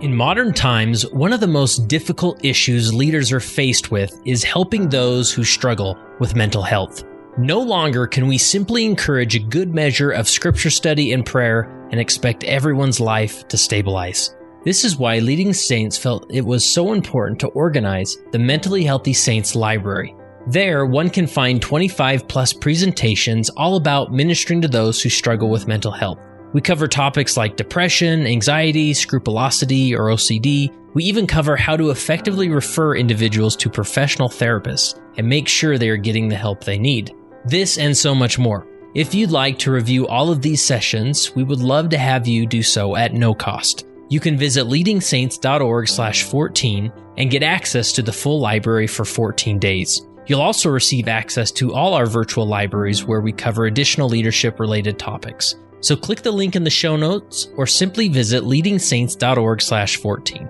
In modern times, one of the most difficult issues leaders are faced with is helping those who struggle with mental health. No longer can we simply encourage a good measure of scripture study and prayer and expect everyone's life to stabilize. This is why Leading Saints felt it was so important to organize the Mentally Healthy Saints Library. There, one can find 25 plus presentations all about ministering to those who struggle with mental health. We cover topics like depression, anxiety, scrupulosity, or OCD. We even cover how to effectively refer individuals to professional therapists and make sure they are getting the help they need. This and so much more. If you'd like to review all of these sessions, we would love to have you do so at no cost. You can visit leadingsaints.org/14 and get access to the full library for 14 days. You'll also receive access to all our virtual libraries where we cover additional leadership related topics. So click the link in the show notes or simply visit leadingsaints.org slash 14.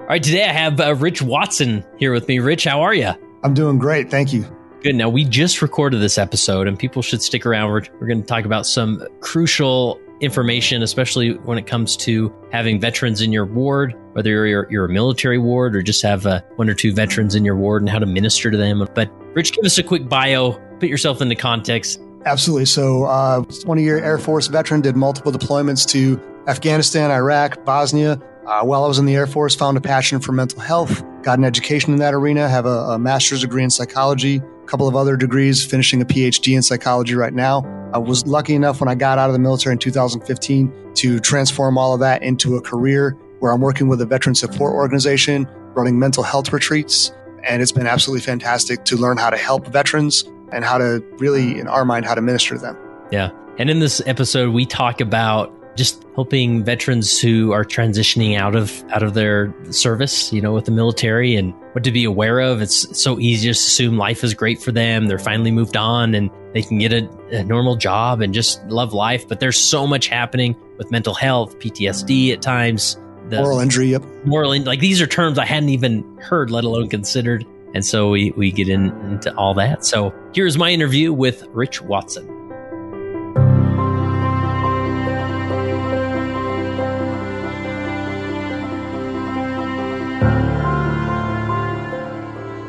All right, today I have uh, Rich Watson here with me. Rich, how are you? I'm doing great. Thank you. Good. Now, we just recorded this episode, and people should stick around. We're, we're going to talk about some crucial information, especially when it comes to having veterans in your ward, whether you're, you're a military ward or just have uh, one or two veterans in your ward and how to minister to them. But, Rich, give us a quick bio put yourself into context. Absolutely. So, uh, 20 year Air Force veteran, did multiple deployments to Afghanistan, Iraq, Bosnia. Uh, while I was in the Air Force, found a passion for mental health, got an education in that arena, have a, a master's degree in psychology, a couple of other degrees, finishing a PhD in psychology right now. I was lucky enough when I got out of the military in 2015 to transform all of that into a career where I'm working with a veteran support organization, running mental health retreats. And it's been absolutely fantastic to learn how to help veterans and how to really, mm. in our mind, how to minister to them. Yeah. And in this episode, we talk about just helping veterans who are transitioning out of out of their service, you know, with the military and what to be aware of. It's so easy to assume life is great for them. They're finally moved on and they can get a, a normal job and just love life. But there's so much happening with mental health, PTSD at times. The moral injury, yep. Moral, like these are terms I hadn't even heard, let alone considered. And so we, we get in, into all that. So here's my interview with Rich Watson.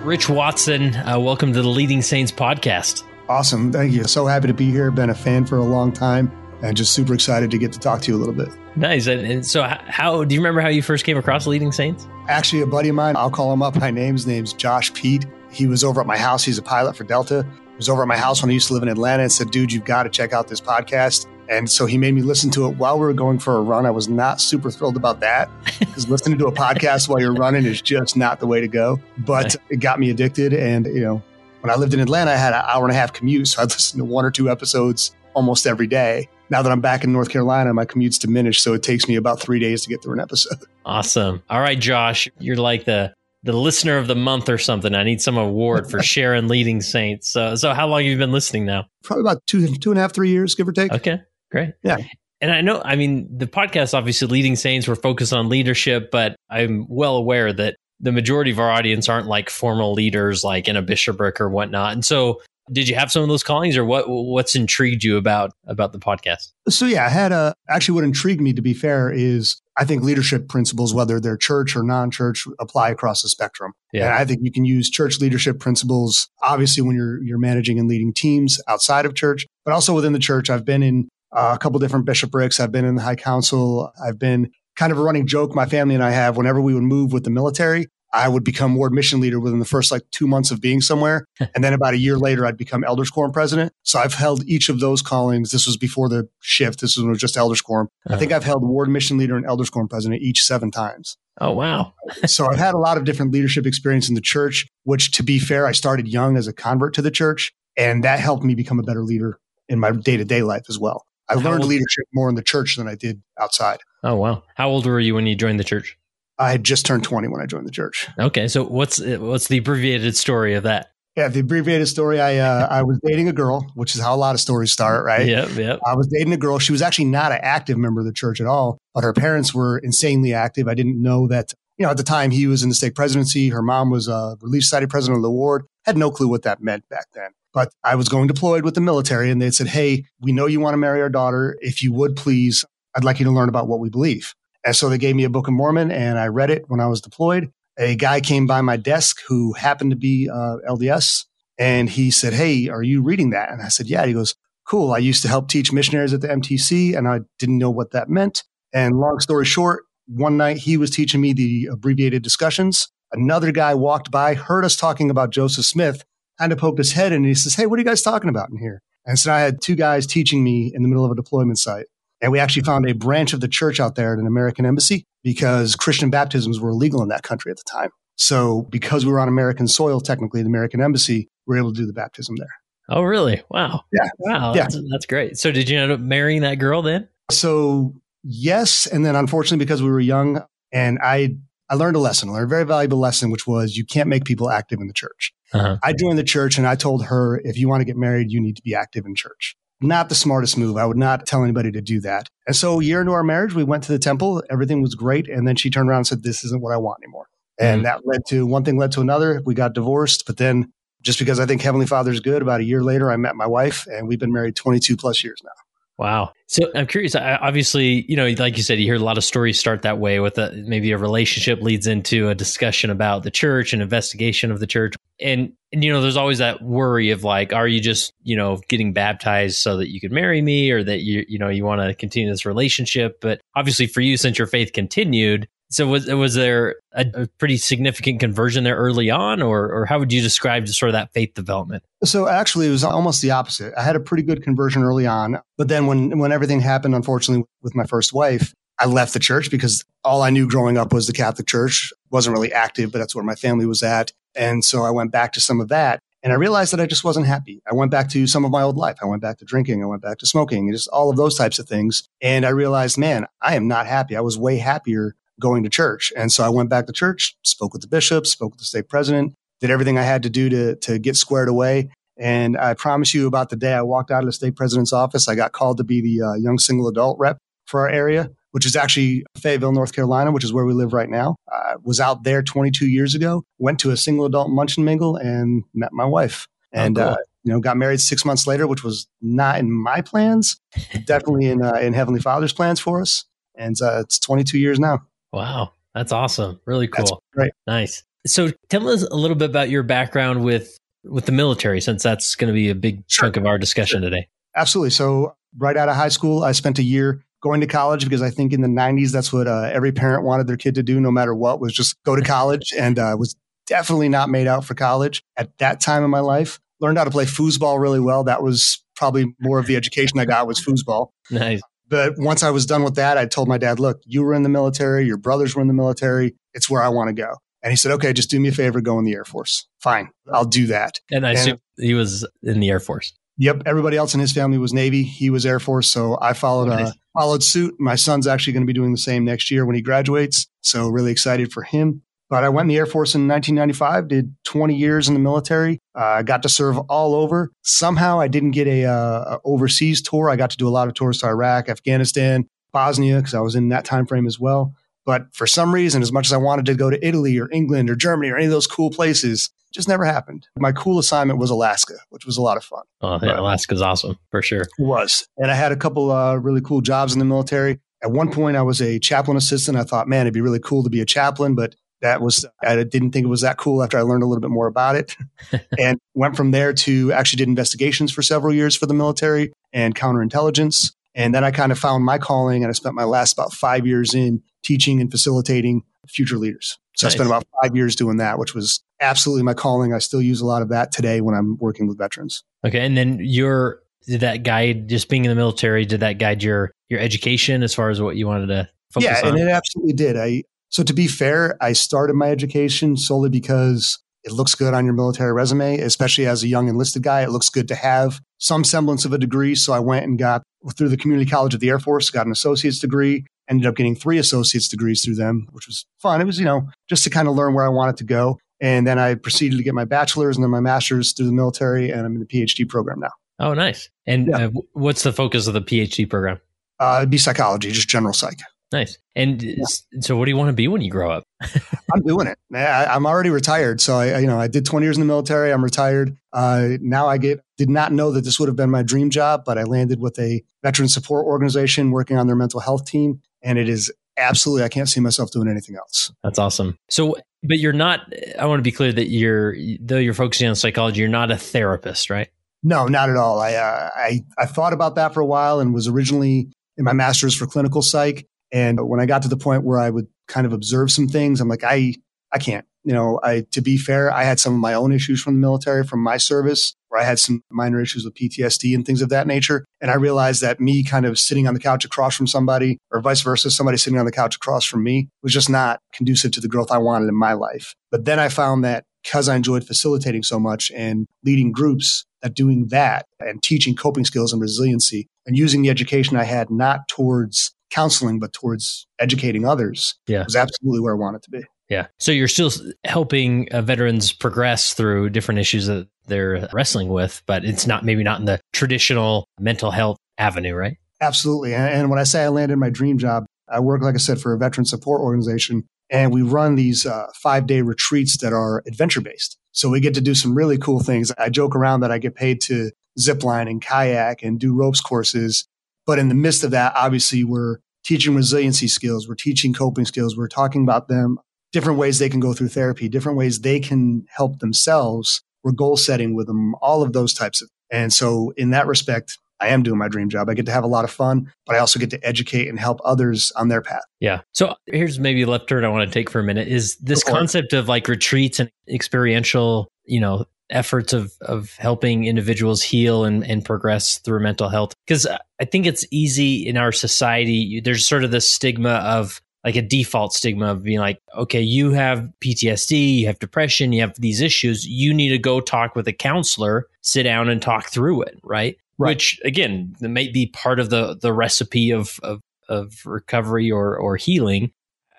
Rich Watson, uh, welcome to the Leading Saints podcast. Awesome. Thank you. So happy to be here. Been a fan for a long time and just super excited to get to talk to you a little bit. Nice. And, so, how do you remember how you first came across Leading Saints? Actually, a buddy of mine, I'll call him up by name. His name's Josh Pete. He was over at my house. He's a pilot for Delta. He was over at my house when I used to live in Atlanta and said, dude, you've got to check out this podcast. And so he made me listen to it while we were going for a run. I was not super thrilled about that because listening to a podcast while you're running is just not the way to go. But it got me addicted. And, you know, when I lived in Atlanta, I had an hour and a half commute. So I'd listen to one or two episodes almost every day now that I'm back in North Carolina, my commute's diminished, so it takes me about three days to get through an episode. Awesome. All right, Josh, you're like the the listener of the month or something. I need some award for sharing leading saints. So, so how long have you been listening now? Probably about two two and a half, three years, give or take. Okay, great. Yeah. And I know, I mean, the podcast obviously leading saints. We're focused on leadership, but I'm well aware that the majority of our audience aren't like formal leaders, like in a bishopric or whatnot. And so did you have some of those callings or what what's intrigued you about about the podcast? So yeah i had a actually what intrigued me to be fair is i think leadership principles whether they're church or non-church apply across the spectrum. Yeah. and i think you can use church leadership principles obviously when you're you're managing and leading teams outside of church but also within the church. I've been in uh, a couple different bishoprics i've been in the high council. I've been kind of a running joke my family and i have whenever we would move with the military I would become ward mission leader within the first like two months of being somewhere. and then about a year later, I'd become elders quorum president. So I've held each of those callings. This was before the shift. This was just elders quorum. Uh-huh. I think I've held ward mission leader and elders quorum president each seven times. Oh, wow. so I've had a lot of different leadership experience in the church, which to be fair, I started young as a convert to the church. And that helped me become a better leader in my day to day life as well. I How learned leadership more in the church than I did outside. Oh, wow. How old were you when you joined the church? I had just turned 20 when I joined the church. Okay, so what's what's the abbreviated story of that? Yeah, the abbreviated story. I uh, I was dating a girl, which is how a lot of stories start, right? Yep, yep. I was dating a girl. She was actually not an active member of the church at all, but her parents were insanely active. I didn't know that you know, at the time he was in the stake presidency. Her mom was a Relief Society president of the ward. Had no clue what that meant back then. But I was going deployed with the military and they said, Hey, we know you want to marry our daughter. If you would please, I'd like you to learn about what we believe. And so they gave me a Book of Mormon and I read it when I was deployed. A guy came by my desk who happened to be uh, LDS and he said, Hey, are you reading that? And I said, Yeah. He goes, Cool. I used to help teach missionaries at the MTC and I didn't know what that meant. And long story short, one night he was teaching me the abbreviated discussions. Another guy walked by, heard us talking about Joseph Smith, kind of poked his head in and he says, Hey, what are you guys talking about in here? And so I had two guys teaching me in the middle of a deployment site. And we actually found a branch of the church out there at an American embassy because Christian baptisms were illegal in that country at the time. So because we were on American soil, technically the American embassy, we were able to do the baptism there. Oh, really? Wow. Yeah. Wow. Yeah. That's, that's great. So did you end up marrying that girl then? So yes. And then unfortunately, because we were young and I I learned a lesson, I learned a very valuable lesson, which was you can't make people active in the church. Uh-huh. I joined the church and I told her, if you want to get married, you need to be active in church. Not the smartest move. I would not tell anybody to do that. And so a year into our marriage, we went to the temple. Everything was great. And then she turned around and said, this isn't what I want anymore. And mm-hmm. that led to one thing led to another. We got divorced, but then just because I think Heavenly Father's good, about a year later, I met my wife and we've been married 22 plus years now. Wow. So I'm curious. Obviously, you know, like you said, you hear a lot of stories start that way with a, maybe a relationship leads into a discussion about the church and investigation of the church. And, and, you know, there's always that worry of like, are you just, you know, getting baptized so that you could marry me or that you, you know, you want to continue this relationship? But obviously for you, since your faith continued, so was was there a, a, pretty significant conversion there early on, or or how would you describe sort of that faith development? So actually, it was almost the opposite. I had a pretty good conversion early on, but then when when everything happened, unfortunately, with my first wife, I left the church because all I knew growing up was the Catholic Church. wasn't really active, but that's where my family was at, and so I went back to some of that. And I realized that I just wasn't happy. I went back to some of my old life. I went back to drinking. I went back to smoking, just all of those types of things. And I realized, man, I am not happy. I was way happier going to church. And so I went back to church, spoke with the bishop, spoke with the stake president, did everything I had to do to, to get squared away. And I promise you about the day I walked out of the stake president's office, I got called to be the uh, young single adult rep for our area, which is actually Fayetteville, North Carolina, which is where we live right now. I was out there 22 years ago, went to a single adult munch and mingle and met my wife. Oh, and, oh, cool. uh, you know, got married six months later, which was not in my plans, definitely in, uh, in Heavenly Father's plans for us. And uh, it's 22 years now. Wow, that's awesome. Really cool. Great. Nice. So tell us a little bit about your background with with the military since that's going to be a big chunk of our discussion today. Absolutely. So right out of high school, I spent a year going to college because I think in the 90s that's what uh, every parent wanted their kid to do no matter what was just go to college and uh, was definitely not made out for college at that time in my life. Learned how to play foosball really well. That was probably more of the education I got was foosball. Nice. But once I was done with that, I told my dad, look, you were in the military, your brothers were in the military. It's where I want to go. And he said, okay, just do me a favor, go in the Air Force. Fine, I'll do that. And I assume he was in the Air Force. Yep. Everybody else in his family was Navy. He was Air Force. So I followed, uh, followed suit. My son's actually going to be doing the same next year when he graduates. So really excited for him. But I went in the Air Force in 1995, did 20 years in the military. I uh, got to serve all over. Somehow I didn't get a, uh, overseas tour. I got to do a lot of tours to Iraq, Afghanistan, Bosnia, because I was in that time frame as well. But for some reason, as much as I wanted to go to Italy or England or Germany or any of those cool places, just never happened. My cool assignment was Alaska, which was a lot of fun. Oh, yeah, Alaska's awesome for sure. It was. And I had a couple uh, really cool jobs in the military. At one point, I was a chaplain assistant. I thought, man, it'd be really cool to be a chaplain, but that was I didn't think it was that cool after I learned a little bit more about it, and went from there to actually did investigations for several years for the military and counterintelligence, and then I kind of found my calling, and I spent my last about five years in teaching and facilitating future leaders. So nice. I spent about five years doing that, which was absolutely my calling. I still use a lot of that today when I'm working with veterans. Okay, and then your did that guide just being in the military? Did that guide your your education as far as what you wanted to? yeah, on? and it absolutely did. I so to be fair, I started my education solely because it looks good on your military resume, especially as a young enlisted guy. It looks good to have some semblance of a degree. So I went and got through the community college of the Air Force, got an associate's degree, ended up getting three associate's degrees through them, which was fun. It was, you know, just to kind of learn where I wanted to go. And then I proceeded to get my bachelor's and then my master's through the military, and I'm in the PhD program now. Oh, nice. And yeah. uh, what's the focus of the PhD program? Uh, it'd be psychology, just general psych. Nice. And yeah. so, what do you want to be when you grow up? I'm doing it. I, am already retired. So I, you know, I did 20 years in the military. I'm retired. Uh, now I get, did not know that this would have been my dream job, but I landed with a veteran support organization working on their mental health team. And it is absolutely, I can't see myself doing anything else. That's awesome. So, but you're not, I want to be clear that you're, though you're focusing on psychology, you're not a therapist, right? No, not at all. I, uh, I, I thought about that for a while and was originally in my master's for clinical psych. And when I got to the point where I would kind of observe some things, I'm like, I, I can't, you know, I, to be fair, I had some of my own issues from the military, from my service, where I had some minor issues with PTSD and things of that nature. And I realized that me kind of sitting on the couch across from somebody or vice versa, somebody sitting on the couch across from me was just not conducive to the growth I wanted in my life. But then I found that because I enjoyed facilitating so much and leading groups, that doing that and teaching coping skills and resiliency and using the education I had not towards counseling, but towards educating others yeah. was absolutely where I wanted to be. Yeah. So you're still helping uh, veterans progress through different issues that they're wrestling with, but it's not maybe not in the traditional mental health avenue, right? Absolutely. And, and when I say I landed my dream job, I work, like I said, for a veteran support organization, and we run these uh, five day retreats that are adventure based. So we get to do some really cool things. I joke around that I get paid to zip line and kayak and do ropes courses but in the midst of that, obviously, we're teaching resiliency skills, we're teaching coping skills, we're talking about them, different ways they can go through therapy, different ways they can help themselves. We're goal setting with them, all of those types of. And so, in that respect, I am doing my dream job. I get to have a lot of fun, but I also get to educate and help others on their path. Yeah. So here's maybe a left turn I want to take for a minute is this concept of like retreats and experiential, you know, efforts of of helping individuals heal and, and progress through mental health. Because i think it's easy in our society there's sort of this stigma of like a default stigma of being like okay you have ptsd you have depression you have these issues you need to go talk with a counselor sit down and talk through it right, right. which again may be part of the the recipe of of, of recovery or or healing.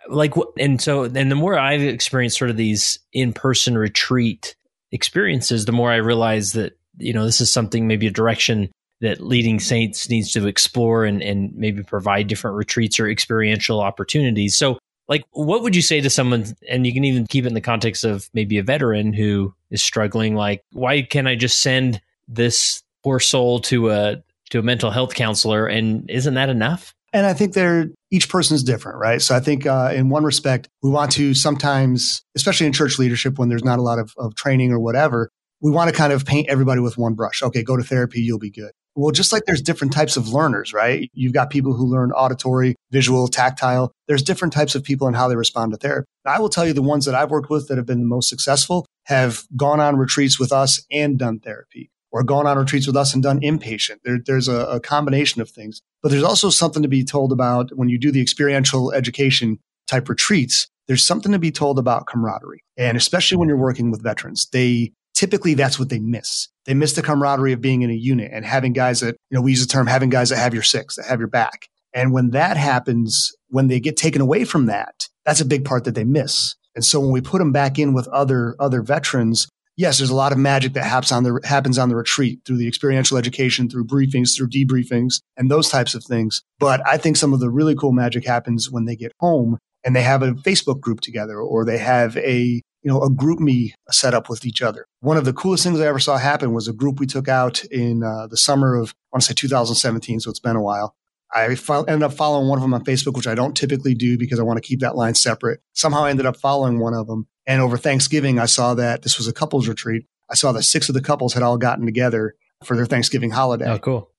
Like and so and the more i've experienced sort of these in-person retreat experiences, the more I realize that, you know, this is something, maybe a direction that leading saints needs to explore and, and maybe provide different retreats or experiential opportunities. So, like, what would you say to someone, and you can even keep it in the context of maybe a veteran who is struggling, like, why can't I just send this poor soul to a to a mental health counselor and isn't that enough? And I think they're each person is different, right? So I think uh, in one respect, we want to sometimes, especially in church leadership, when there's not a lot of, of training or whatever, we want to kind of paint everybody with one brush. Okay, go to therapy, you'll be good. Well, just like there's different types of learners, right? You've got people who learn auditory, visual, tactile. There's different types of people and how they respond to therapy. I will tell you the ones that I've worked with that have been the most successful have gone on retreats with us and done therapy or gone on retreats with us and done inpatient. There, there's a, a combination of things. But there's also something to be told about when you do the experiential education type retreats. There's something to be told about camaraderie. And especially when you're working with veterans, they typically that's what they miss. They miss the camaraderie of being in a unit and having guys that, you know, we use the term having guys that have your six, that have your back. And when that happens, when they get taken away from that, that's a big part that they miss. And so when we put them back in with other, other veterans, yes, there's a lot of magic that happens on the happens on the retreat through the experiential education, through briefings, through debriefings, and those types of things. But I think some of the really cool magic happens when they get home and they have a Facebook group together, or they have a you know a GroupMe set up with each other. One of the coolest things I ever saw happen was a group we took out in uh, the summer of I want to say 2017, so it's been a while. I fo- ended up following one of them on Facebook, which I don't typically do because I want to keep that line separate. Somehow I ended up following one of them and over Thanksgiving, I saw that this was a couples retreat. I saw that six of the couples had all gotten together for their Thanksgiving holiday. Oh, cool.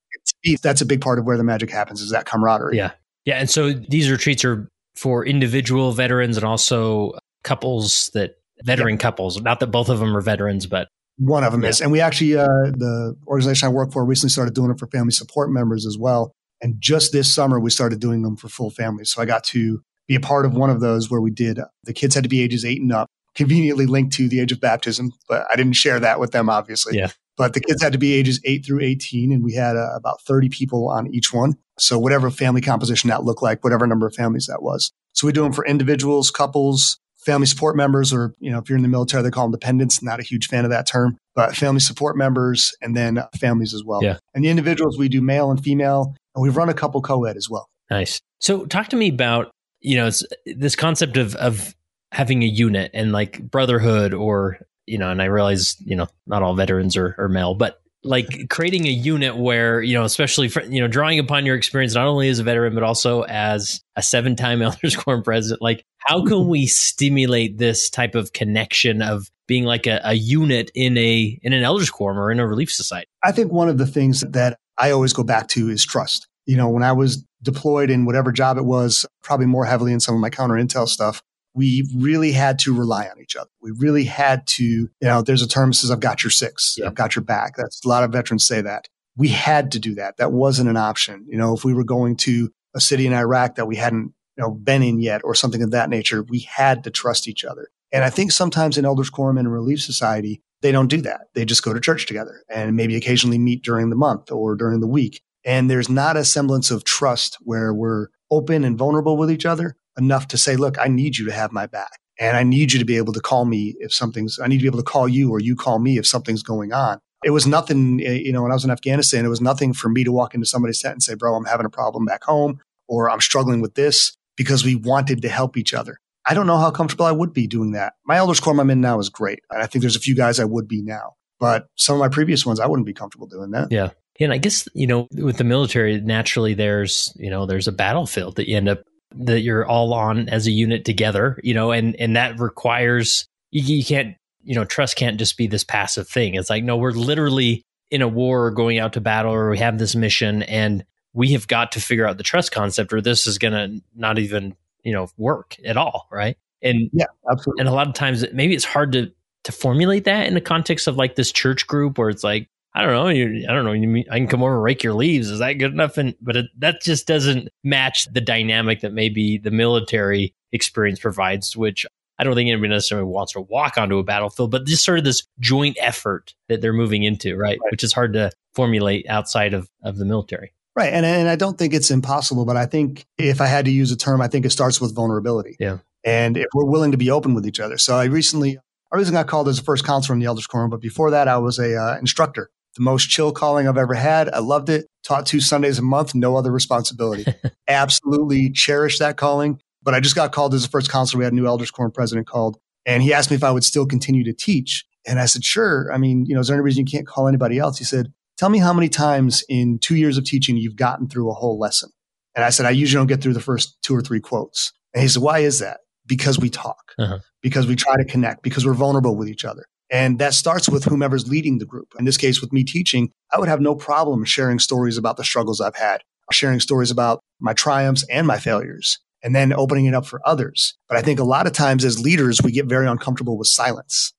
That's a big part of where the magic happens is that camaraderie. Yeah. Yeah. And so these retreats are for individual veterans and also couples that veteran yeah. couples. Not that both of them are veterans, but one of them yeah. is. And we actually, uh, the organization I work for recently started doing it for family support members as well. And just this summer, we started doing them for full families. So I got to be a part of one of those where we did, uh, the kids had to be ages eight and up conveniently linked to the age of baptism, but I didn't share that with them, obviously. Yeah. But the kids had to be ages 8 through 18, and we had uh, about 30 people on each one. So, whatever family composition that looked like, whatever number of families that was. So, we do them for individuals, couples, family support members, or, you know, if you're in the military, they call them dependents. Not a huge fan of that term, but family support members and then families as well. Yeah. And the individuals, we do male and female, and we've run a couple co ed as well. Nice. So talk to me about, you know, this concept of of having a unit and like brotherhood or, you know, and I realize, you know, not all veterans are, are male, but like creating a unit where you know especially for, you know drawing upon your experience not only as a veteran but also as a seven time elders quorum president like how can we stimulate this type of connection of being like a, a unit in a in an elders quorum or in a relief society i think one of the things that i always go back to is trust you know when i was deployed in whatever job it was probably more heavily in some of my counter intel stuff we really had to rely on each other. We really had to, you know, there's a term that says, I've got your six, yeah. I've got your back. That's a lot of veterans say that. We had to do that. That wasn't an option. You know, if we were going to a city in Iraq that we hadn't, you know, been in yet or something of that nature, we had to trust each other. And I think sometimes in Elders Quorum and Relief Society, they don't do that. They just go to church together and maybe occasionally meet during the month or during the week. And there's not a semblance of trust where we're open and vulnerable with each other enough to say, look, I need you to have my back. And I need you to be able to call me if something's, I need to be able to call you or you call me if something's going on. It was nothing, eh, you know, when I was in Afghanistan, it was nothing for me to walk into somebody's tent and say, bro, I'm having a problem back home or I'm struggling with this because we wanted to help each other. I don't know how comfortable I would be doing that. My elders quorum I'm in now is great. I think there's a few guys I would be now, but some of my previous ones, I wouldn't be comfortable doing that. Yeah. And I guess, you know, with the military, naturally there's, you know, there's a battlefield that you end up that you're all on as a unit together, you know, and and that requires you, you can't, you know, trust can't just be this passive thing. It's like no, we're literally in a war or going out to battle or we have this mission and we have got to figure out the trust concept or this is going to not even, you know, work at all, right? And yeah, absolutely. And a lot of times maybe it's hard to to formulate that in the context of like this church group where it's like I don't know. You, I don't know. You mean, I can come over and rake your leaves. Is that good enough? And but it, that just doesn't match the dynamic that maybe the military experience provides. Which I don't think anybody necessarily wants to walk onto a battlefield, but just sort of this joint effort that they're moving into, right? right. Which is hard to formulate outside of of the military. Right. And and I don't think it's impossible, but I think if I had to use a term, I think it starts with vulnerability. Yeah. And if we're willing to be open with each other. So I recently I recently got called as a first counselor in the Elders Quorum, but before that, I was a uh, instructor the most chill calling I've ever had. I loved it. Taught two Sundays a month, no other responsibility. Absolutely cherish that calling. But I just got called as the first counselor. We had a new elders quorum president called, and he asked me if I would still continue to teach. And I said, sure. I mean, you know, is there any reason you can't call anybody else? He said, tell me how many times in two years of teaching you've gotten through a whole lesson. And I said, I usually don't get through the first two or three quotes. And he said, why is that? Because we talk, uh-huh. because we try to connect, because we're vulnerable with each other. And that starts with whomever's leading the group. In this case, with me teaching, I would have no problem sharing stories about the struggles I've had, sharing stories about my triumphs and my failures, and then opening it up for others. But I think a lot of times as leaders, we get very uncomfortable with silence.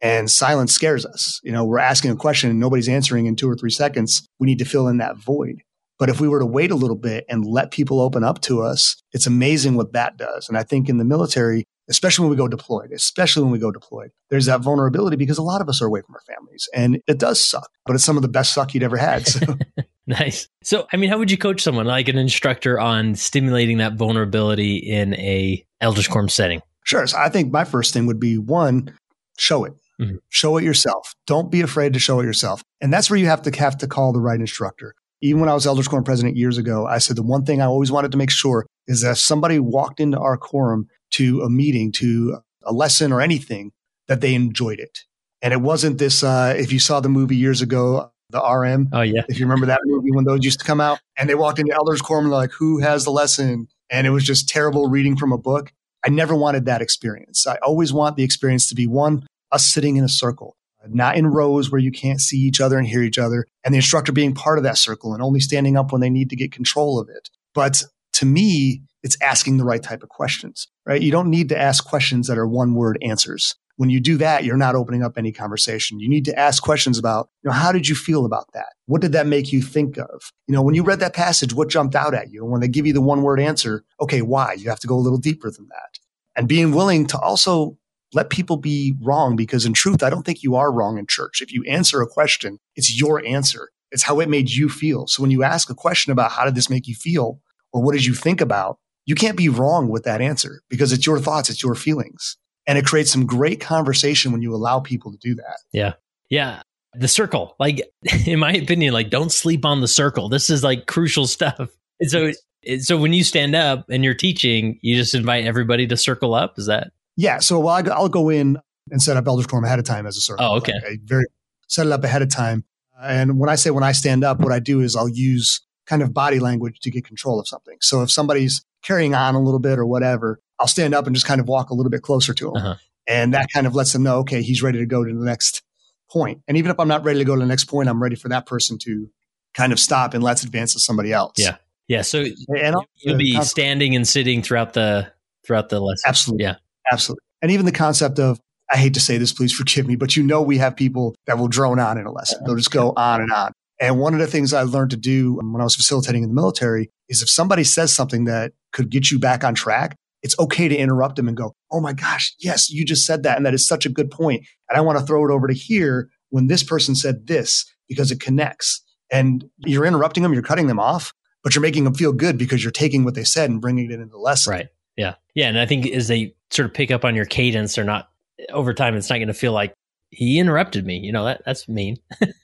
And silence scares us. You know, we're asking a question and nobody's answering in two or three seconds. We need to fill in that void. But if we were to wait a little bit and let people open up to us, it's amazing what that does. And I think in the military, especially when we go deployed, especially when we go deployed. There's that vulnerability because a lot of us are away from our families and it does suck, but it's some of the best suck you'd ever had. So. nice. So, I mean, how would you coach someone like an instructor on stimulating that vulnerability in a elders quorum setting? Sure. So I think my first thing would be one, show it. Mm-hmm. Show it yourself. Don't be afraid to show it yourself. And that's where you have to have to call the right instructor. Even when I was Elders Quorum president years ago, I said the one thing I always wanted to make sure is that if somebody walked into our quorum to a meeting, to a lesson or anything, that they enjoyed it. And it wasn't this, uh, if you saw the movie years ago, the RM. Oh, yeah. If you remember that movie when those used to come out and they walked into Elders Quorum and they're like, who has the lesson? And it was just terrible reading from a book. I never wanted that experience. I always want the experience to be one, us sitting in a circle, not in rows where you can't see each other and hear each other, and the instructor being part of that circle and only standing up when they need to get control of it. But to me, it's asking the right type of questions, right? You don't need to ask questions that are one word answers. When you do that, you're not opening up any conversation. You need to ask questions about, you know, how did you feel about that? What did that make you think of? You know, when you read that passage, what jumped out at you? And when they give you the one word answer, okay, why? You have to go a little deeper than that. And being willing to also let people be wrong because in truth, I don't think you are wrong in church. If you answer a question, it's your answer. It's how it made you feel. So when you ask a question about how did this make you feel or what did you think about, you can't be wrong with that answer because it's your thoughts, it's your feelings. And it creates some great conversation when you allow people to do that. Yeah. Yeah. The circle, like, in my opinion, like, don't sleep on the circle. This is like crucial stuff. And so so when you stand up and you're teaching, you just invite everybody to circle up. Is that? Yeah. So well, I'll go in and set up elders quorum ahead of time as a circle. Oh, okay. I very set it up ahead of time. And when I say when I stand up, what I do is I'll use kind of body language to get control of something. So if somebody's carrying on a little bit or whatever, I'll stand up and just kind of walk a little bit closer to them. Uh-huh. And that kind of lets them know, okay, he's ready to go to the next point. And even if I'm not ready to go to the next point, I'm ready for that person to kind of stop and let's advance to somebody else. Yeah. Yeah. So and you'll be standing and sitting throughout the throughout the lesson. Absolutely. Yeah. Absolutely. And even the concept of I hate to say this, please forgive me, but you know we have people that will drone on in a lesson. They'll just go on and on. And one of the things I learned to do when I was facilitating in the military is if somebody says something that could get you back on track, it's okay to interrupt them and go, Oh my gosh, yes, you just said that. And that is such a good point. And I want to throw it over to here when this person said this because it connects. And you're interrupting them, you're cutting them off, but you're making them feel good because you're taking what they said and bringing it into the lesson. Right. Yeah. Yeah. And I think as they sort of pick up on your cadence, they're not over time, it's not going to feel like he interrupted me. You know, that that's mean.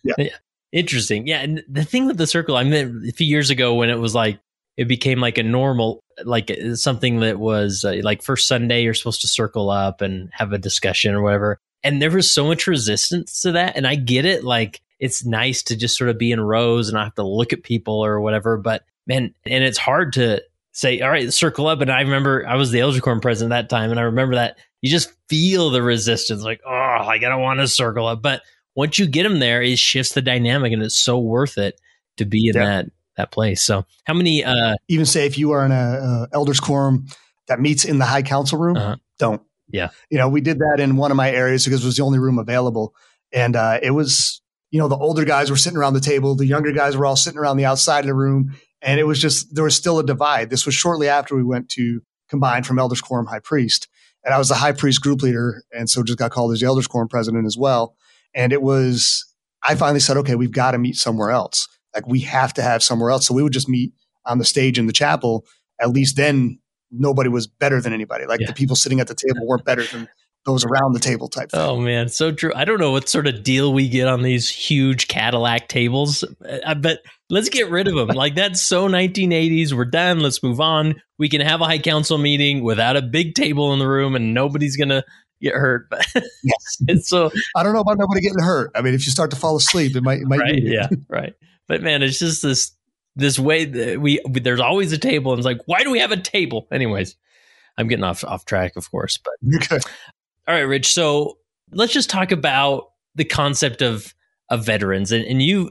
Yeah. yeah. Interesting. Yeah. And the thing with the circle, I mean, a few years ago when it was like, it became like a normal, like uh, something that was uh, like first Sunday, you're supposed to circle up and have a discussion or whatever. And there was so much resistance to that. And I get it. Like, it's nice to just sort of be in rows and not have to look at people or whatever. But man, and it's hard to say, all right, circle up. And I remember I was the Elder Quorum president that time. And I remember that you just feel the resistance like, oh, I don't want to circle up. But once you get them there, it shifts the dynamic and it's so worth it to be in yeah. that that place. So how many uh even say if you are in a, a elders quorum that meets in the high council room, uh-huh. don't. Yeah. You know, we did that in one of my areas because it was the only room available. And uh, it was, you know, the older guys were sitting around the table, the younger guys were all sitting around the outside of the room. And it was just, there was still a divide. This was shortly after we went to combine from elders quorum high priest. And I was the high priest group leader. And so just got called as the elders quorum president as well. And it was, I finally said, okay, we've got to meet somewhere else. Like we have to have somewhere else. So we would just meet on the stage in the chapel. At least then nobody was better than anybody. Like yeah. the people sitting at the table weren't better than those around the table type thing. Oh man, so true. I don't know what sort of deal we get on these huge Cadillac tables. Uh, I bet let's get rid of them. like that's so 1980s. We're done. Let's move on. We can have a high council meeting without a big table in the room and nobody's going to get hurt. But yes. so I don't know about nobody getting hurt. I mean, if you start to fall asleep, it might, it might right, yeah, right. But man, it's just this this way that we there's always a table, and it's like, why do we have a table? Anyways, I'm getting off off track, of course. But okay. All right, Rich. So let's just talk about the concept of of veterans, and, and you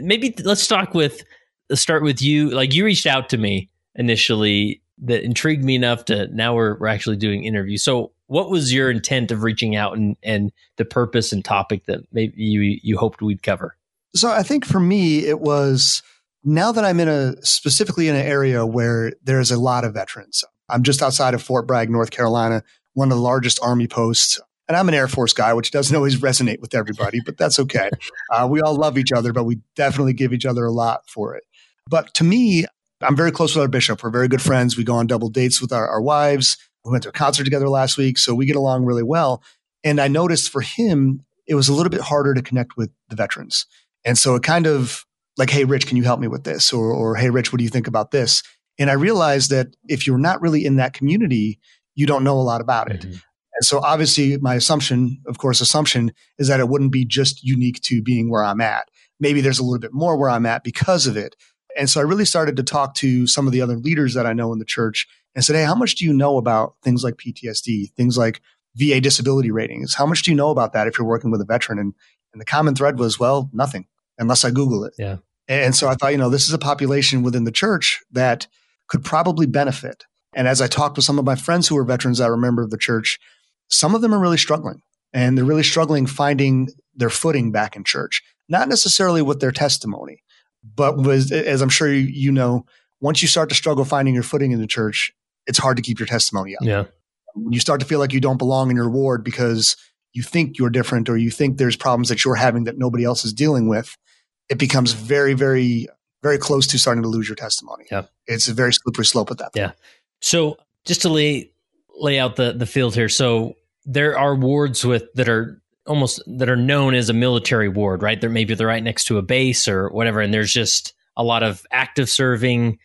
maybe let's talk with let's start with you. Like you reached out to me initially that intrigued me enough to now we're we're actually doing interviews. So what was your intent of reaching out and and the purpose and topic that maybe you you hoped we'd cover? So I think for me, it was now that I'm in a specifically in an area where there's a lot of veterans. I'm just outside of Fort Bragg, North Carolina, one of the largest Army posts. And I'm an Air Force guy, which doesn't always resonate with everybody, but that's okay. Uh, we all love each other, but we definitely give each other a lot for it. But to me, I'm very close with our bishop. We're very good friends. We go on double dates with our, our wives. We went to a concert together last week, so we get along really well. And I noticed for him, it was a little bit harder to connect with the veterans. And so it kind of like, Hey, Rich, can you help me with this? Or, or Hey, Rich, what do you think about this? And I realized that if you're not really in that community, you don't know a lot about it. Mm-hmm. And so obviously my assumption, of course, assumption is that it wouldn't be just unique to being where I'm at. Maybe there's a little bit more where I'm at because of it. And so I really started to talk to some of the other leaders that I know in the church and said, Hey, how much do you know about things like PTSD, things like VA disability ratings? How much do you know about that if you're working with a veteran? And, and the common thread was, well, nothing unless I Google it. Yeah. And so I thought, you know, this is a population within the church that could probably benefit. And as I talked with some of my friends who are veterans that are a member of the church, some of them are really struggling and they're really struggling finding their footing back in church. Not necessarily with their testimony, but was, as I'm sure you, you know, once you start to struggle finding your footing in the church, it's hard to keep your testimony up. Yeah. When you start to feel like you don't belong in your ward because you think you're different or you think there's problems that you're having that nobody else is dealing with, it becomes very, very, very close to starting to lose your testimony. Yeah. It's a very slippery slope at that point. Yeah. So just to lay lay out the the field here. So there are wards with that are almost that are known as a military ward, right? They're maybe they're right next to a base or whatever, and there's just a lot of active serving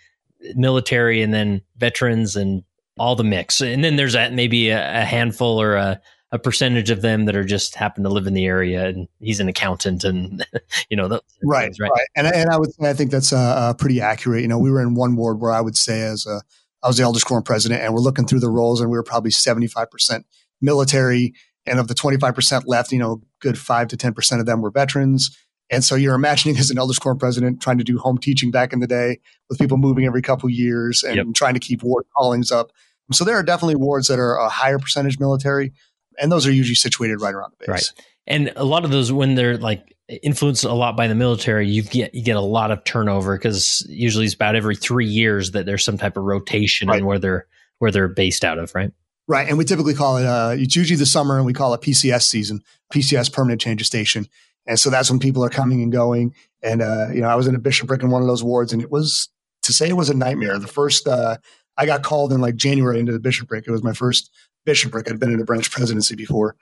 military and then veterans and all the mix. And then there's a, maybe a, a handful or a, a percentage of them that are just happen to live in the area and he's an accountant and you know right, things, right right and and I would say I think that's uh, pretty accurate you know we were in one ward where I would say as a I was the elders quorum president and we're looking through the rolls and we were probably 75% military and of the 25% left you know good 5 to 10% of them were veterans and so you're imagining as an elders quorum president trying to do home teaching back in the day with people moving every couple years and yep. trying to keep ward callings up so there are definitely wards that are a higher percentage military and those are usually situated right around the base. Right. And a lot of those, when they're like influenced a lot by the military, you get you get a lot of turnover because usually it's about every three years that there's some type of rotation right. in where they're where they're based out of, right? Right, and we typically call it uh, it's usually the summer, and we call it PCS season, PCS permanent change of station, and so that's when people are coming and going. And uh, you know, I was in a bishopric in one of those wards, and it was to say it was a nightmare. The first uh, I got called in like January into the bishopric. It was my first bishopric. I'd been in a branch presidency before.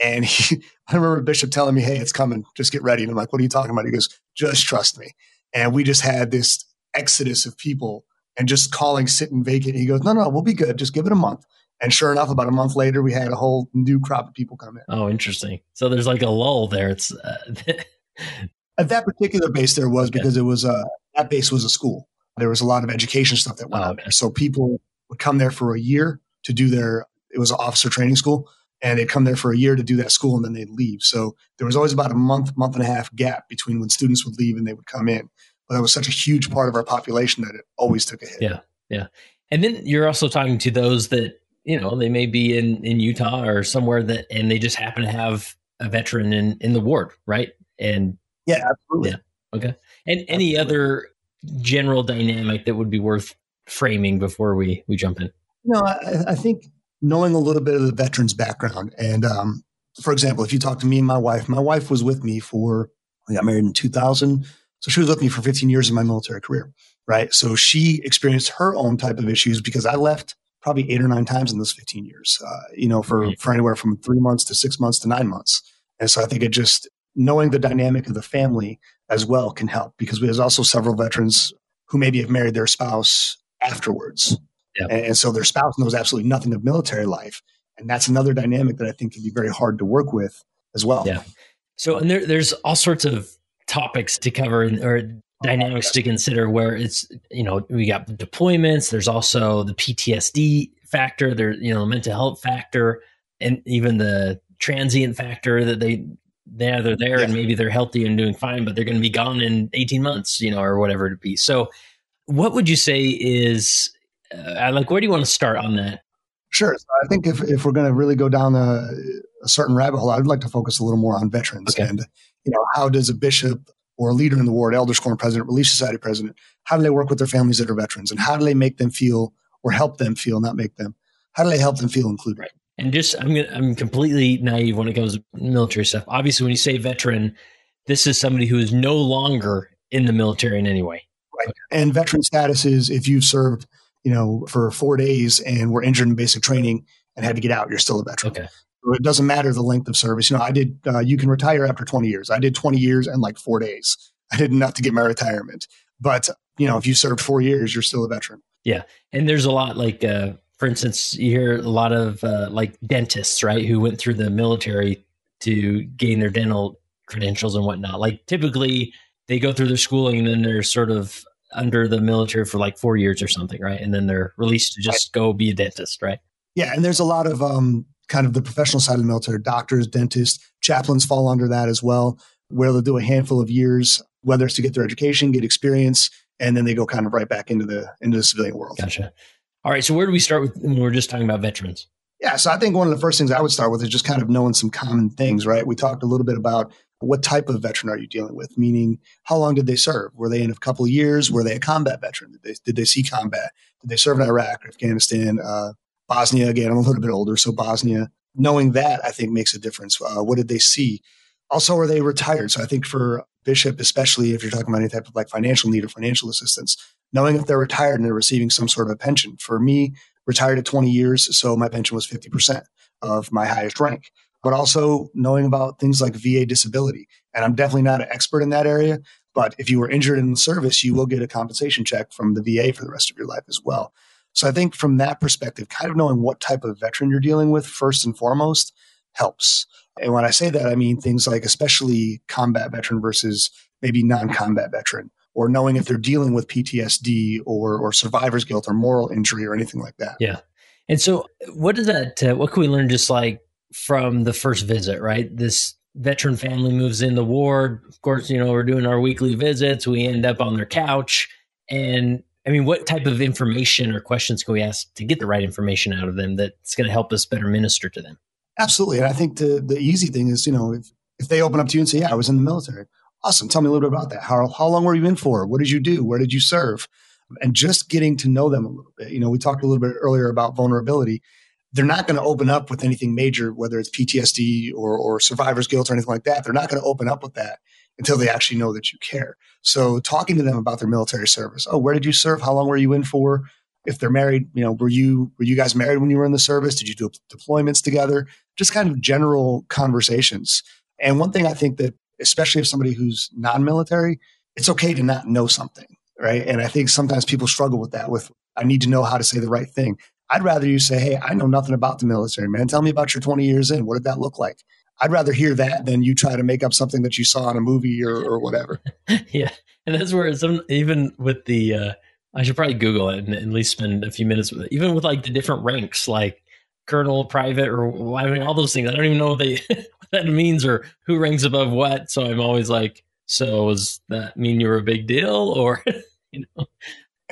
And he, I remember Bishop telling me, Hey, it's coming. Just get ready. And I'm like, What are you talking about? He goes, Just trust me. And we just had this exodus of people and just calling sitting vacant. He goes, No, no, we'll be good. Just give it a month. And sure enough, about a month later, we had a whole new crop of people come in. Oh, interesting. So there's like a lull there. It's uh, at that particular base there was because it was uh, that base was a school. There was a lot of education stuff that went oh, on there. So people would come there for a year to do their it was an officer training school and they'd come there for a year to do that school and then they'd leave. So there was always about a month, month and a half gap between when students would leave and they would come in. But that was such a huge part of our population that it always took a hit. Yeah. Yeah. And then you're also talking to those that, you know, they may be in, in Utah or somewhere that, and they just happen to have a veteran in, in the ward, right? And yeah, absolutely. Yeah. Okay. And any other general dynamic that would be worth framing before we, we jump in? No, I, I think knowing a little bit of the veteran's background. And um, for example, if you talk to me and my wife, my wife was with me for, I got married in 2000. So she was with me for 15 years in my military career, right? So she experienced her own type of issues because I left probably eight or nine times in those 15 years, uh, you know, for, for anywhere from three months to six months to nine months. And so I think it just knowing the dynamic of the family as well can help because there's also several veterans who maybe have married their spouse afterwards and, and so their spouse knows absolutely nothing of military life. And that's another dynamic that I think can be very hard to work with as well. Yeah. So, and there, there's all sorts of topics to cover or dynamics to consider where it's, you know, we got deployments. There's also the PTSD factor, there, you know, mental health factor, and even the transient factor that they, they're, they're there yeah. and maybe they're healthy and doing fine, but they're going to be gone in 18 months, you know, or whatever it be. So, what would you say is uh, like where do you want to start on that? Sure. So I think if, if we're going to really go down a, a, certain rabbit hole, I'd like to focus a little more on veterans okay. and you know how does a bishop or a leader in the ward, elders quorum president, relief society president, how do they work with their families that are veterans, and how do they make them feel or help them feel, not make them? How do they help them feel included? Right. And just I'm gonna, I'm completely naive when it comes to military stuff. Obviously, when you say veteran, this is somebody who is no longer in the military in any way. Right. And veteran status is if you've served you know, for four days and were injured in basic training and had to get out, you're still a veteran. Okay. It doesn't matter the length of service. You know, I did, uh, you can retire after 20 years. I did 20 years and like four days. I did enough to get my retirement. But, you know, if you served four years, you're still a veteran. Yeah. And there's a lot like, uh, for instance, you hear a lot of uh, like dentists, right, who went through the military to gain their dental credentials and whatnot. Like typically they go through their schooling and then they're sort of under the military for like four years or something, right? And then they're released to just go be a dentist, right? Yeah, and there's a lot of um, kind of the professional side of the military. Doctors, dentists, chaplains fall under that as well, where they'll do a handful of years, whether it's to get their education, get experience, and then they go kind of right back into the into the civilian world. Gotcha. All right. So where do we start with when we're just talking about veterans? Yeah. So I think one of the first things I would start with is just kind of knowing some common things, right? We talked a little bit about what type of veteran are you dealing with? Meaning, how long did they serve? Were they in a couple of years? Were they a combat veteran? Did they, did they see combat? Did they serve in Iraq, Afghanistan, uh, Bosnia? Again, I'm a little bit older, so Bosnia. Knowing that, I think, makes a difference. Uh, what did they see? Also, are they retired? So I think for Bishop, especially if you're talking about any type of like financial need or financial assistance, knowing if they're retired and they're receiving some sort of a pension. For me, retired at 20 years, so my pension was 50% of my highest rank but also knowing about things like VA disability. And I'm definitely not an expert in that area, But if you were injured in the service, you will get a compensation check from the VA for the rest of your life as well. So I think from that perspective, kind of knowing what type of veteran you're dealing with first and foremost helps. And when I say that, I mean things like especially combat veteran versus maybe non-combat veteran, or knowing if they're dealing with PTSD or or survivor's guilt or moral injury or anything like that. Yeah. And so, what does that? Uh, what can we learn just like from the first visit? Right, this veteran family moves in the ward. Of course, you know we're doing our weekly visits. We end up on their couch, and I mean, what type of information or questions can we ask to get the right information out of them that's going to help us better minister to them? Absolutely. And I think the, the easy thing is, you know, if, if they open up to you and say, yeah, I was in the military. Awesome. Tell me a little bit about that. How, how long were you in for? What did you do? Where did you serve? And just getting to know them a little bit. You know, we talked a little bit earlier about vulnerability. They're not going to open up with anything major, whether it's PTSD or, or survivor's guilt or anything like that. They're not going to open up with that until they actually know that you care. So talking to them about their military service. Oh, where did you serve? How long were you in for? If they're married, you know, were you were you guys married when you were in the service? Did you do deployments together? Just kind of general conversations. And one thing I think that especially if somebody who's non-military, it's okay to not know something, right? And I think sometimes people struggle with that with I need to know how to say the right thing. I'd rather you say, "Hey, I know nothing about the military, man. Tell me about your 20 years in. What did that look like?" I'd rather hear that than you try to make up something that you saw in a movie or, or whatever. yeah, and that's where some even with the uh, I should probably Google it and at least spend a few minutes with it. Even with like the different ranks, like colonel, private, or I mean all those things. I don't even know what they what that means or who ranks above what. So I'm always like, so does that mean you're a big deal or you know?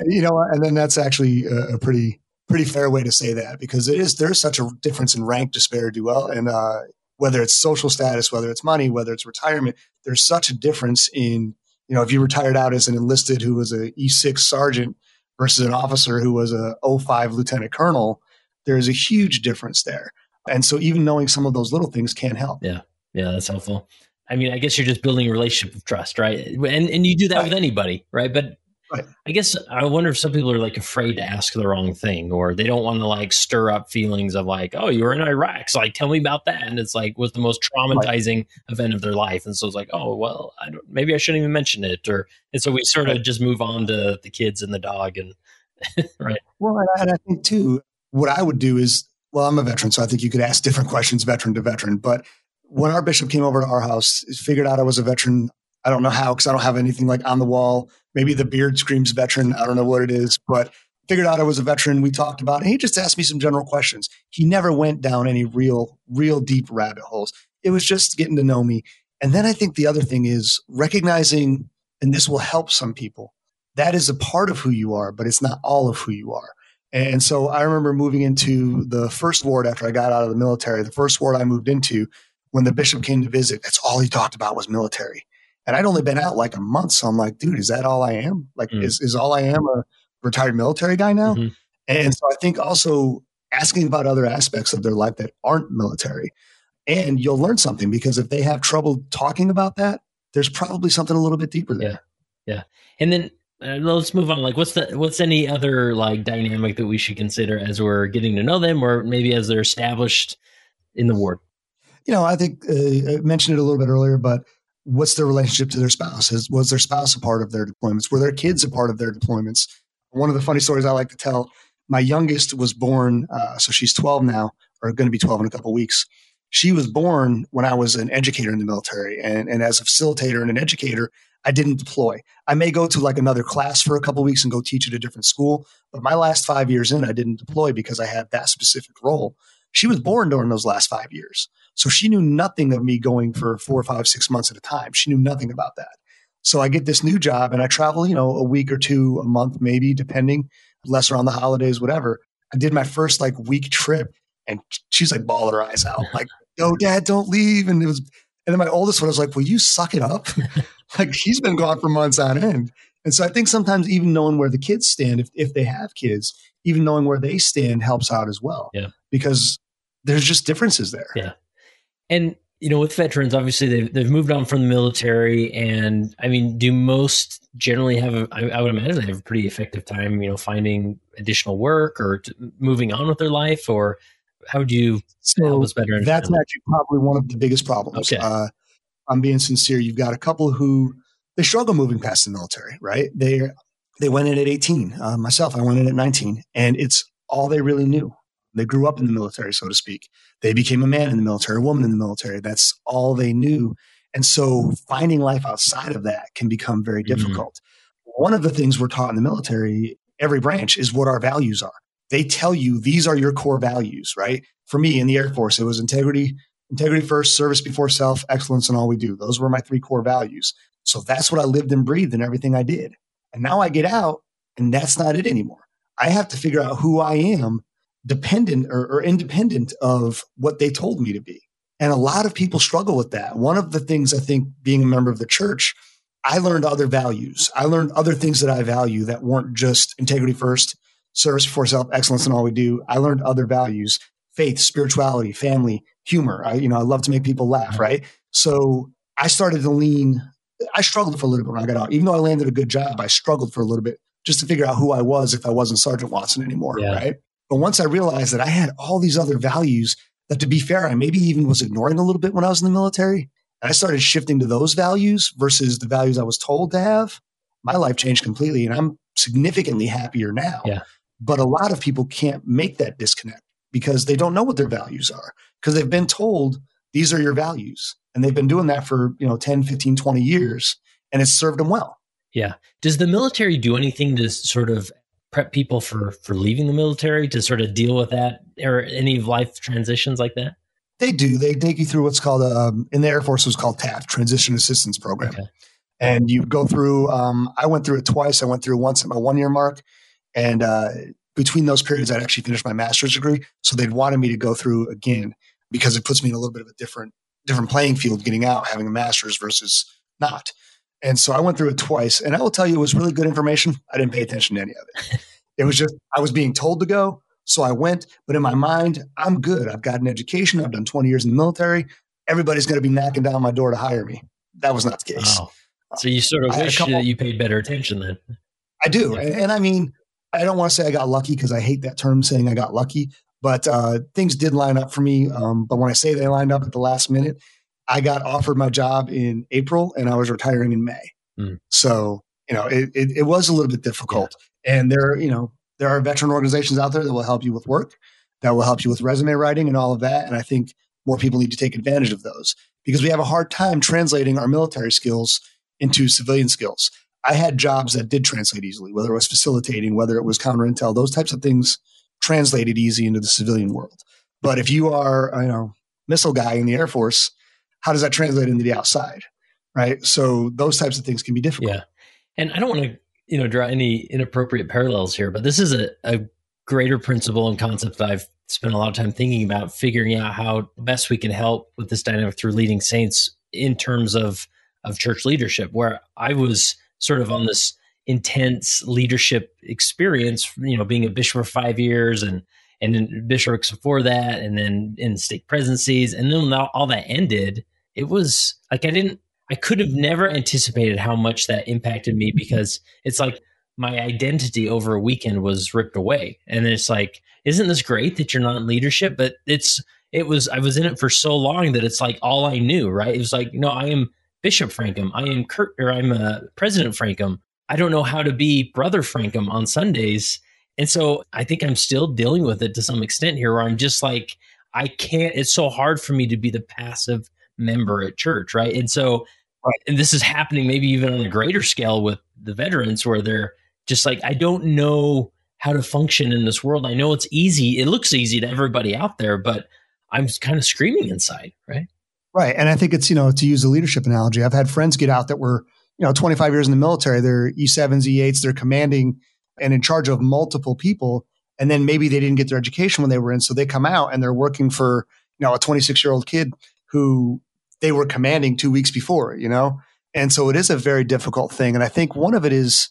You know, and then that's actually a, a pretty pretty fair way to say that because it is there's such a difference in rank disparity. Well, and uh, whether it's social status, whether it's money, whether it's retirement, there's such a difference in, you know, if you retired out as an enlisted who was a E6 sergeant versus an officer who was a 05 lieutenant colonel, there's a huge difference there. And so even knowing some of those little things can help. Yeah. Yeah, that's helpful. I mean, I guess you're just building a relationship of trust, right? And and you do that right. with anybody, right? But. I guess I wonder if some people are like afraid to ask the wrong thing or they don't want to like stir up feelings of like, oh, you were in Iraq. So like, tell me about that. And it's like, was the most traumatizing right. event of their life. And so it's like, oh, well, I don't, maybe I shouldn't even mention it. Or, and so we sort of just move on to the kids and the dog and, right. Well, and I, and I think too, what I would do is, well, I'm a veteran, so I think you could ask different questions, veteran to veteran. But when our bishop came over to our house, figured out I was a veteran, I don't know how because I don't have anything like on the wall. Maybe the beard screams veteran. I don't know what it is, but figured out I was a veteran. We talked about it. he just asked me some general questions. He never went down any real, real deep rabbit holes. It was just getting to know me. And then I think the other thing is recognizing, and this will help some people, that is a part of who you are, but it's not all of who you are. And so I remember moving into the first ward after I got out of the military, the first ward I moved into when the bishop came to visit, that's all he talked about was military. And I'd only been out like a month. So I'm like, dude, is that all I am? Like, mm. is, is all I am a retired military guy now? Mm-hmm. And so I think also asking about other aspects of their life that aren't military. And you'll learn something because if they have trouble talking about that, there's probably something a little bit deeper there. Yeah. Yeah. And then uh, let's move on. Like, what's the what's any other like dynamic that we should consider as we're getting to know them, or maybe as they're established in the ward? You know, I think uh, I mentioned it a little bit earlier, but what's their relationship to their spouse? was their spouse a part of their deployments? Were their kids a part of their deployments? One of the funny stories I like to tell my youngest was born, uh, so she's 12 now, or going to be 12 in a couple weeks. She was born when I was an educator in the military. And, and as a facilitator and an educator, I didn't deploy. I may go to like another class for a couple weeks and go teach at a different school. But my last five years in, I didn't deploy because I had that specific role. She was born during those last five years. So she knew nothing of me going for four, five, six months at a time. She knew nothing about that. So I get this new job and I travel, you know, a week or two, a month, maybe, depending, less around the holidays, whatever. I did my first like week trip and she's like bawling her eyes out, like, yo, dad, don't leave. And it was, and then my oldest one was like, will you suck it up? like he's been gone for months on end. And so I think sometimes even knowing where the kids stand, if, if they have kids, even knowing where they stand helps out as well. Yeah. Because there's just differences there. Yeah. And you know, with veterans, obviously they've they've moved on from the military, and I mean, do most generally have? A, I, I would imagine they have a pretty effective time, you know, finding additional work or t- moving on with their life, or how do you so help us better? That's actually probably one of the biggest problems. Okay. Uh, I'm being sincere. You've got a couple who they struggle moving past the military, right? They they went in at 18. Uh, myself, I went in at 19, and it's all they really knew. They grew up in the military, so to speak. They became a man in the military, a woman in the military. That's all they knew. And so finding life outside of that can become very mm-hmm. difficult. Mm-hmm. One of the things we're taught in the military, every branch, is what our values are. They tell you these are your core values, right? For me in the Air Force, it was integrity, integrity first, service before self, excellence in all we do. Those were my three core values. So that's what I lived and breathed in everything I did. And now I get out and that's not it anymore. I have to figure out who I am dependent or, or independent of what they told me to be. And a lot of people struggle with that. One of the things I think being a member of the church, I learned other values. I learned other things that I value that weren't just integrity first, service before self, excellence in all we do. I learned other values, faith, spirituality, family, humor. I, you know, I love to make people laugh, right? So I started to lean I struggled for a little bit when I got out. Even though I landed a good job, I struggled for a little bit just to figure out who I was if I wasn't Sergeant Watson anymore. Yeah. Right. But once I realized that I had all these other values that to be fair, I maybe even was ignoring a little bit when I was in the military. And I started shifting to those values versus the values I was told to have. My life changed completely and I'm significantly happier now. Yeah. But a lot of people can't make that disconnect because they don't know what their values are because they've been told these are your values. And they've been doing that for, you know, 10, 15, 20 years and it's served them well. Yeah. Does the military do anything to sort of prep people for for leaving the military to sort of deal with that or any life transitions like that? They do. They take you through what's called um, in the Air Force it was called TAP, Transition Assistance Program. Okay. And you go through. Um, I went through it twice. I went through once at my one year mark, and uh, between those periods, I'd actually finished my master's degree. So they'd wanted me to go through again because it puts me in a little bit of a different different playing field getting out, having a master's versus not. And so I went through it twice. And I will tell you, it was really good information. I didn't pay attention to any of it. It was just, I was being told to go. So I went. But in my mind, I'm good. I've got an education. I've done 20 years in the military. Everybody's going to be knocking down my door to hire me. That was not the case. Wow. So you sort of wish couple, that you paid better attention then. I do. Yeah. And, and I mean, I don't want to say I got lucky because I hate that term saying I got lucky, but uh, things did line up for me. Um, but when I say they lined up at the last minute, I got offered my job in April and I was retiring in May. Mm. So, you know, it, it, it, was a little bit difficult. Yeah. And there, you know, there are veteran organizations out there that will help you with work, that will help you with resume writing and all of that. And I think more people need to take advantage of those because we have a hard time translating our military skills into civilian skills. I had jobs that did translate easily, whether it was facilitating, whether it was counter intel, those types of things translated easy into the civilian world. But if you are, you know, missile guy in the Air Force, how does that translate into the outside? Right. So those types of things can be difficult. Yeah. And I don't want to, you know, draw any inappropriate parallels here, but this is a, a greater principle and concept that I've spent a lot of time thinking about, figuring out how best we can help with this dynamic through leading saints in terms of of church leadership, where I was sort of on this intense leadership experience, you know, being a bishop for five years and and bishops before that, and then in stake presidencies, and then all that ended it was like I didn't, I could have never anticipated how much that impacted me because it's like my identity over a weekend was ripped away. And it's like, isn't this great that you're not in leadership? But it's, it was, I was in it for so long that it's like all I knew, right? It was like, no, I am Bishop Francom. I am Kurt, or I'm uh, President Francom. I don't know how to be Brother Francom on Sundays. And so I think I'm still dealing with it to some extent here where I'm just like, I can't, it's so hard for me to be the passive member at church, right? And so, right. and this is happening maybe even on a greater scale with the veterans where they're just like, I don't know how to function in this world. I know it's easy. It looks easy to everybody out there, but I'm kind of screaming inside, right? Right. And I think it's, you know, to use a leadership analogy, I've had friends get out that were, you know, 25 years in the military, they're E7s, E8s, they're commanding and in charge of multiple people. And then maybe they didn't get their education when they were in. So they come out and they're working for, you know, a 26 year old kid who they were commanding two weeks before, you know? And so it is a very difficult thing. And I think one of it is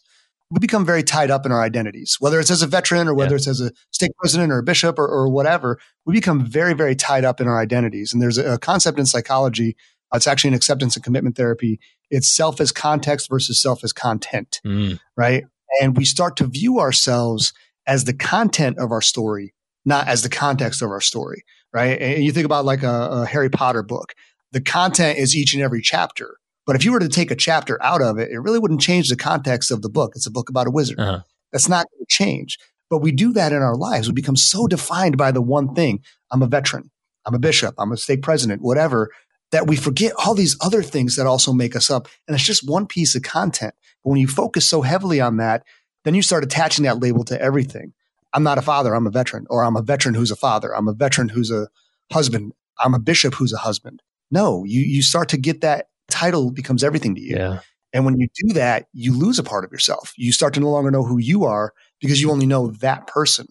we become very tied up in our identities, whether it's as a veteran or whether yeah. it's as a stake president or a bishop or, or, whatever. We become very, very tied up in our identities. And there's a concept in psychology. Uh, it's actually an acceptance and commitment therapy. It's self as context versus self as content, mm. right? And we start to view ourselves as the content of our story, not as the context of our story right? And you think about like a, a Harry Potter book. The content is each and every chapter, But if you were to take a chapter out of it, it really wouldn't change the context of the book. It's a book about a wizard. Uh-huh. That's not going to change. But we do that in our lives. We become so defined by the one thing. I'm a veteran. I'm a bishop. I'm a stake president, whatever, that we forget all these other things that also make us up. And it's just one piece of content. But when you focus so heavily on that, then you start attaching that label to everything. I'm not a father. I'm a veteran, or I'm a veteran who's a father. I'm a veteran who's a husband. I'm a bishop who's a husband. No, you, you start to get that title becomes everything to you. Yeah. And when you do that, you lose a part of yourself. You start to no longer know who you are because you only know that person.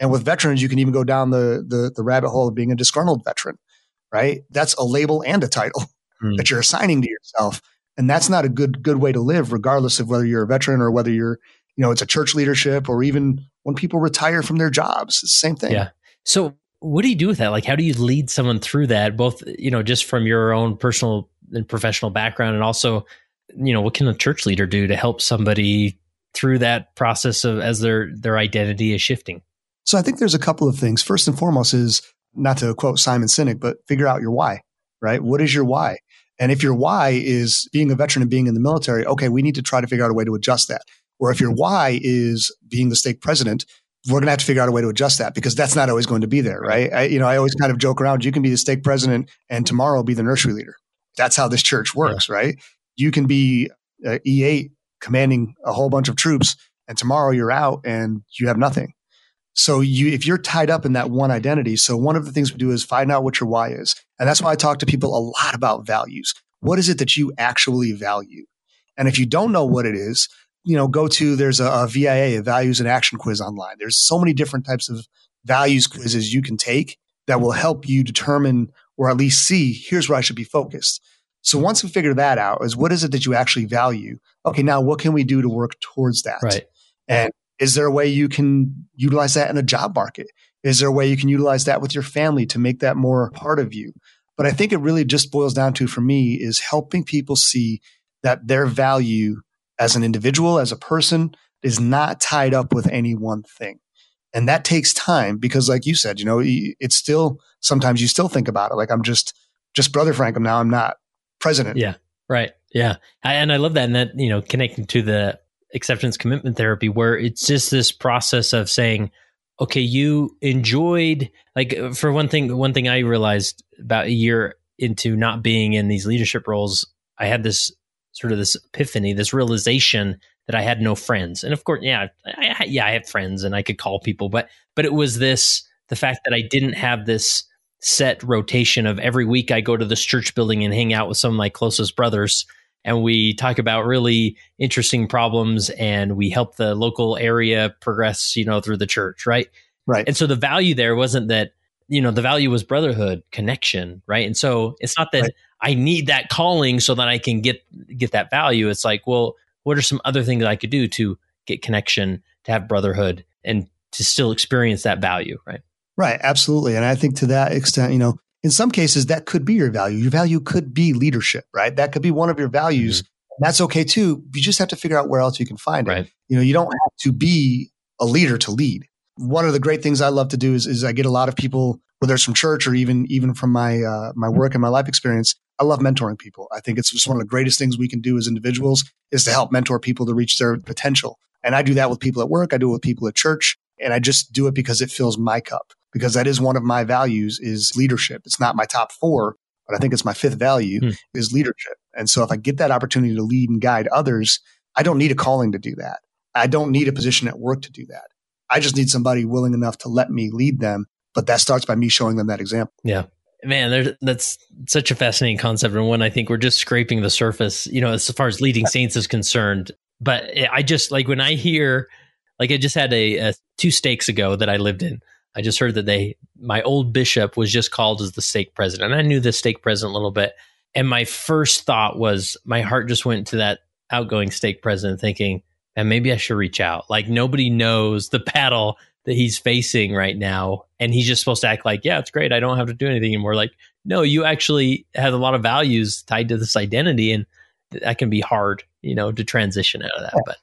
And with veterans, you can even go down the, the, the rabbit hole of being a disgruntled veteran, right? That's a label and a title mm. that you're assigning to yourself. And that's not a good, good way to live, regardless of whether you're a veteran or whether you're, you know, it's a church leadership or even when people retire from their jobs, it's the same thing. Yeah. So what do you do with that? Like, how do you lead someone through that, both, you know, just from your own personal and professional background and also you know what can a church leader do to help somebody through that process of as their their identity is shifting so i think there's a couple of things first and foremost is not to quote simon sinek but figure out your why right what is your why and if your why is being a veteran and being in the military okay we need to try to figure out a way to adjust that or if your why is being the stake president we're going to have to figure out a way to adjust that because that's not always going to be there, right? I, you know, I always kind of joke around. You can be the stake president and tomorrow be the nursery leader. That's how this church works, yeah. right? You can be uh, E8 commanding a whole bunch of troops, and tomorrow you're out and you have nothing. So you, if you're tied up in that one identity, so one of the things we do is find out what your why is, and that's why I talk to people a lot about values. What is it that you actually value? And if you don't know what it is, you know, go to there's a, a VIA, a values and action quiz online. There's so many different types of values quizzes you can take that will help you determine or at least see here's where I should be focused. So once we figure that out, is what is it that you actually value? Okay, now what can we do to work towards that? Right. And is there a way you can utilize that in a job market? Is there a way you can utilize that with your family to make that more part of you? But I think it really just boils down to, for me, is helping people see that their value as an individual, as a person, is not tied up with any one thing. And that takes time because, like you said, you know, it's still sometimes you still think about it. Like I'm just, just brother Frank. Now I'm not president. Yeah. Right. Yeah. I, and I love that. And that, you know, connecting to the acceptance commitment therapy where it's just this process of saying, okay, you enjoyed, like, uh, for one thing, one thing I realized about a year into not being in these leadership roles, I had this sort of this epiphany, this realization that I had no friends. And of course, yeah, I, yeah, I have friends and I could call people, but but it was this the fact that I didn't have this set rotation of every week I go to this church building and hang out with some of my closest brothers and we talk about really interesting problems and we help the local area progress, you know, through the church, right? Right. And so the value there wasn't that, you know, the value was brotherhood, connection, right? And so it's not that right. I need that calling so that I can get get that value. It's like, well, what are some other things I could do to get connection, to have brotherhood, and to still experience that value, right? Right, absolutely. And I think to that extent, you know, in some cases that could be your value. Your value could be leadership, right? That could be one of your values. Mm-hmm. That's okay too. You just have to figure out where else you can find right. it. You know, you don't have to be a leader to lead. One of the great things I love to do is, is I get a lot of people, whether it's from church or even even from my uh, my work and my life experience, I love mentoring people. I think it's just one of the greatest things we can do as individuals is to help mentor people to reach their potential. And I do that with people at work. I do it with people at church. And I just do it because it fills my cup because that is one of my values is leadership. It's not my top four, but I think it's my fifth value hmm. is leadership. And so if I get that opportunity to lead and guide others, I don't need a calling to do that. I don't need a position at work to do that. I just need somebody willing enough to let me lead them. But that starts by me showing them that example. Yeah man, that's such a fascinating concept, and one I think we're just scraping the surface. You know, as far as leading saints is concerned. But I just like when I hear, like, I just had a, a two stakes ago that I lived in. I just heard that they, my old bishop was just called as the stake president. and I knew the stake president a little bit, and my first thought was, my heart just went to that outgoing stake president, thinking, and maybe I should reach out. Like nobody knows the battle that he's facing right now. And he's just supposed to act like yeah it's great. I don't have to do anything anymore. Like no you actually have a lot of values tied to this identity and that can be hard you know to transition out of that but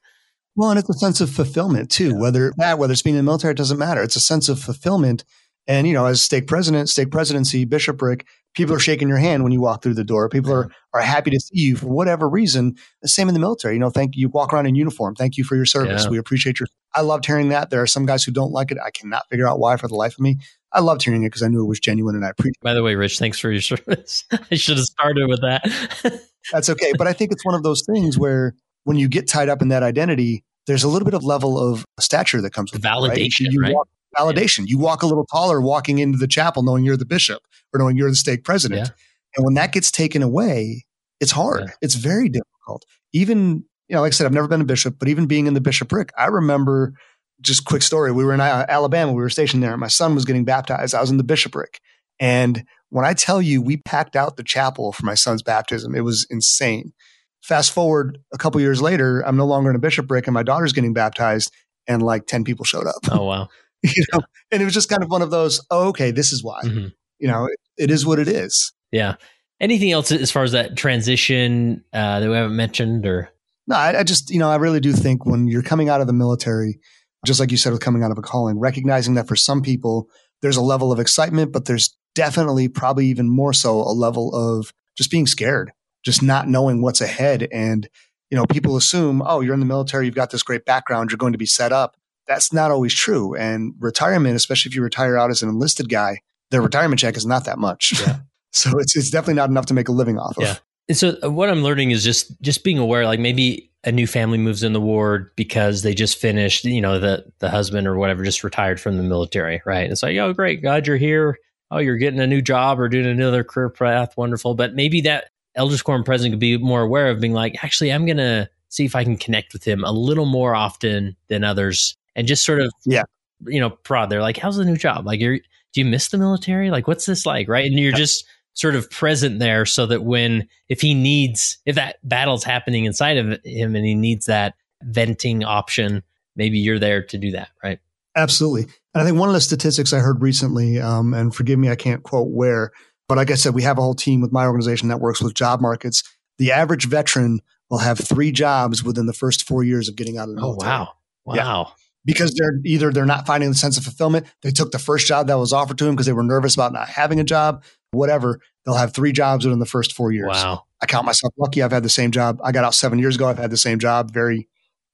well and it's a sense of fulfillment too yeah. whether that whether it's being in the military it doesn't matter. It's a sense of fulfillment. And you know as stake president stake presidency bishopric people are shaking your hand when you walk through the door. People are, are happy to see you for whatever reason. The same in the military. You know, thank you. Walk around in uniform. Thank you for your service. Yeah. We appreciate your. I loved hearing that. There are some guys who don't like it. I cannot figure out why for the life of me. I loved hearing it because I knew it was genuine and I appreciate. By the way, Rich, thanks for your service. I should have started with that. That's okay, but I think it's one of those things where when you get tied up in that identity, there's a little bit of level of stature that comes with validation. It, right? You right? walk, validation. Yeah. You walk a little taller walking into the chapel knowing you're the bishop or knowing you're the stake president. Yeah. And when that gets taken away, it's hard. Yeah. It's very difficult. Even, you know, like I said, I've never been a bishop, but even being in the bishopric, I remember just quick story. We were in uh, Alabama. We were stationed there. My son was getting baptized. I was in the bishopric. And when I tell you, we packed out the chapel for my son's baptism, it was insane. Fast forward a couple years later, I'm no longer in a bishopric and my daughter's getting baptized and like 10 people showed up. Oh, wow. you know, and it was just kind of one of those, oh, okay, this is why. Mm-hmm. You know, it, is what it is. Yeah. Anything else as far as that transition uh, that we haven't mentioned or? No, I, I just, you know, I really do think when you're coming out of the military, just like you said with coming out of a calling, recognizing that for some people, there's a level of excitement, but there's definitely probably even more so a level of just being scared, just not knowing what's ahead. And, you know, people assume, oh, you're in the military, you've got this great background, you're going to be set up. That's not always true. And retirement, especially if you retire out as an enlisted guy, their retirement check is not that much. Yeah. so it's it's definitely not enough to make a living off of. Yeah. And so uh, what I'm learning is just just being aware, like maybe a new family moves in the ward because they just finished, you know, the the husband or whatever just retired from the military, right? It's like, oh, great, God, you're here. Oh, you're getting a new job or doing another career path, wonderful. But maybe that elders quorum president could be more aware of being like, actually, I'm gonna see if I can connect with him a little more often than others, and just sort of, yeah, you know, prod. They're like, how's the new job? Like, you're do you miss the military? Like, what's this like, right? And you're just sort of present there so that when if he needs if that battle's happening inside of him and he needs that venting option maybe you're there to do that right? Absolutely. And i think one of the statistics i heard recently um, and forgive me i can't quote where but like i said we have a whole team with my organization that works with job markets. The average veteran will have three jobs within the first four years of getting out of the military. oh wow wow. Yeah because they're either they're not finding the sense of fulfillment. They took the first job that was offered to them because they were nervous about not having a job whatever, they'll have three jobs within the first four years. Wow. I count myself lucky. I've had the same job. I got out seven years ago. I've had the same job. Very,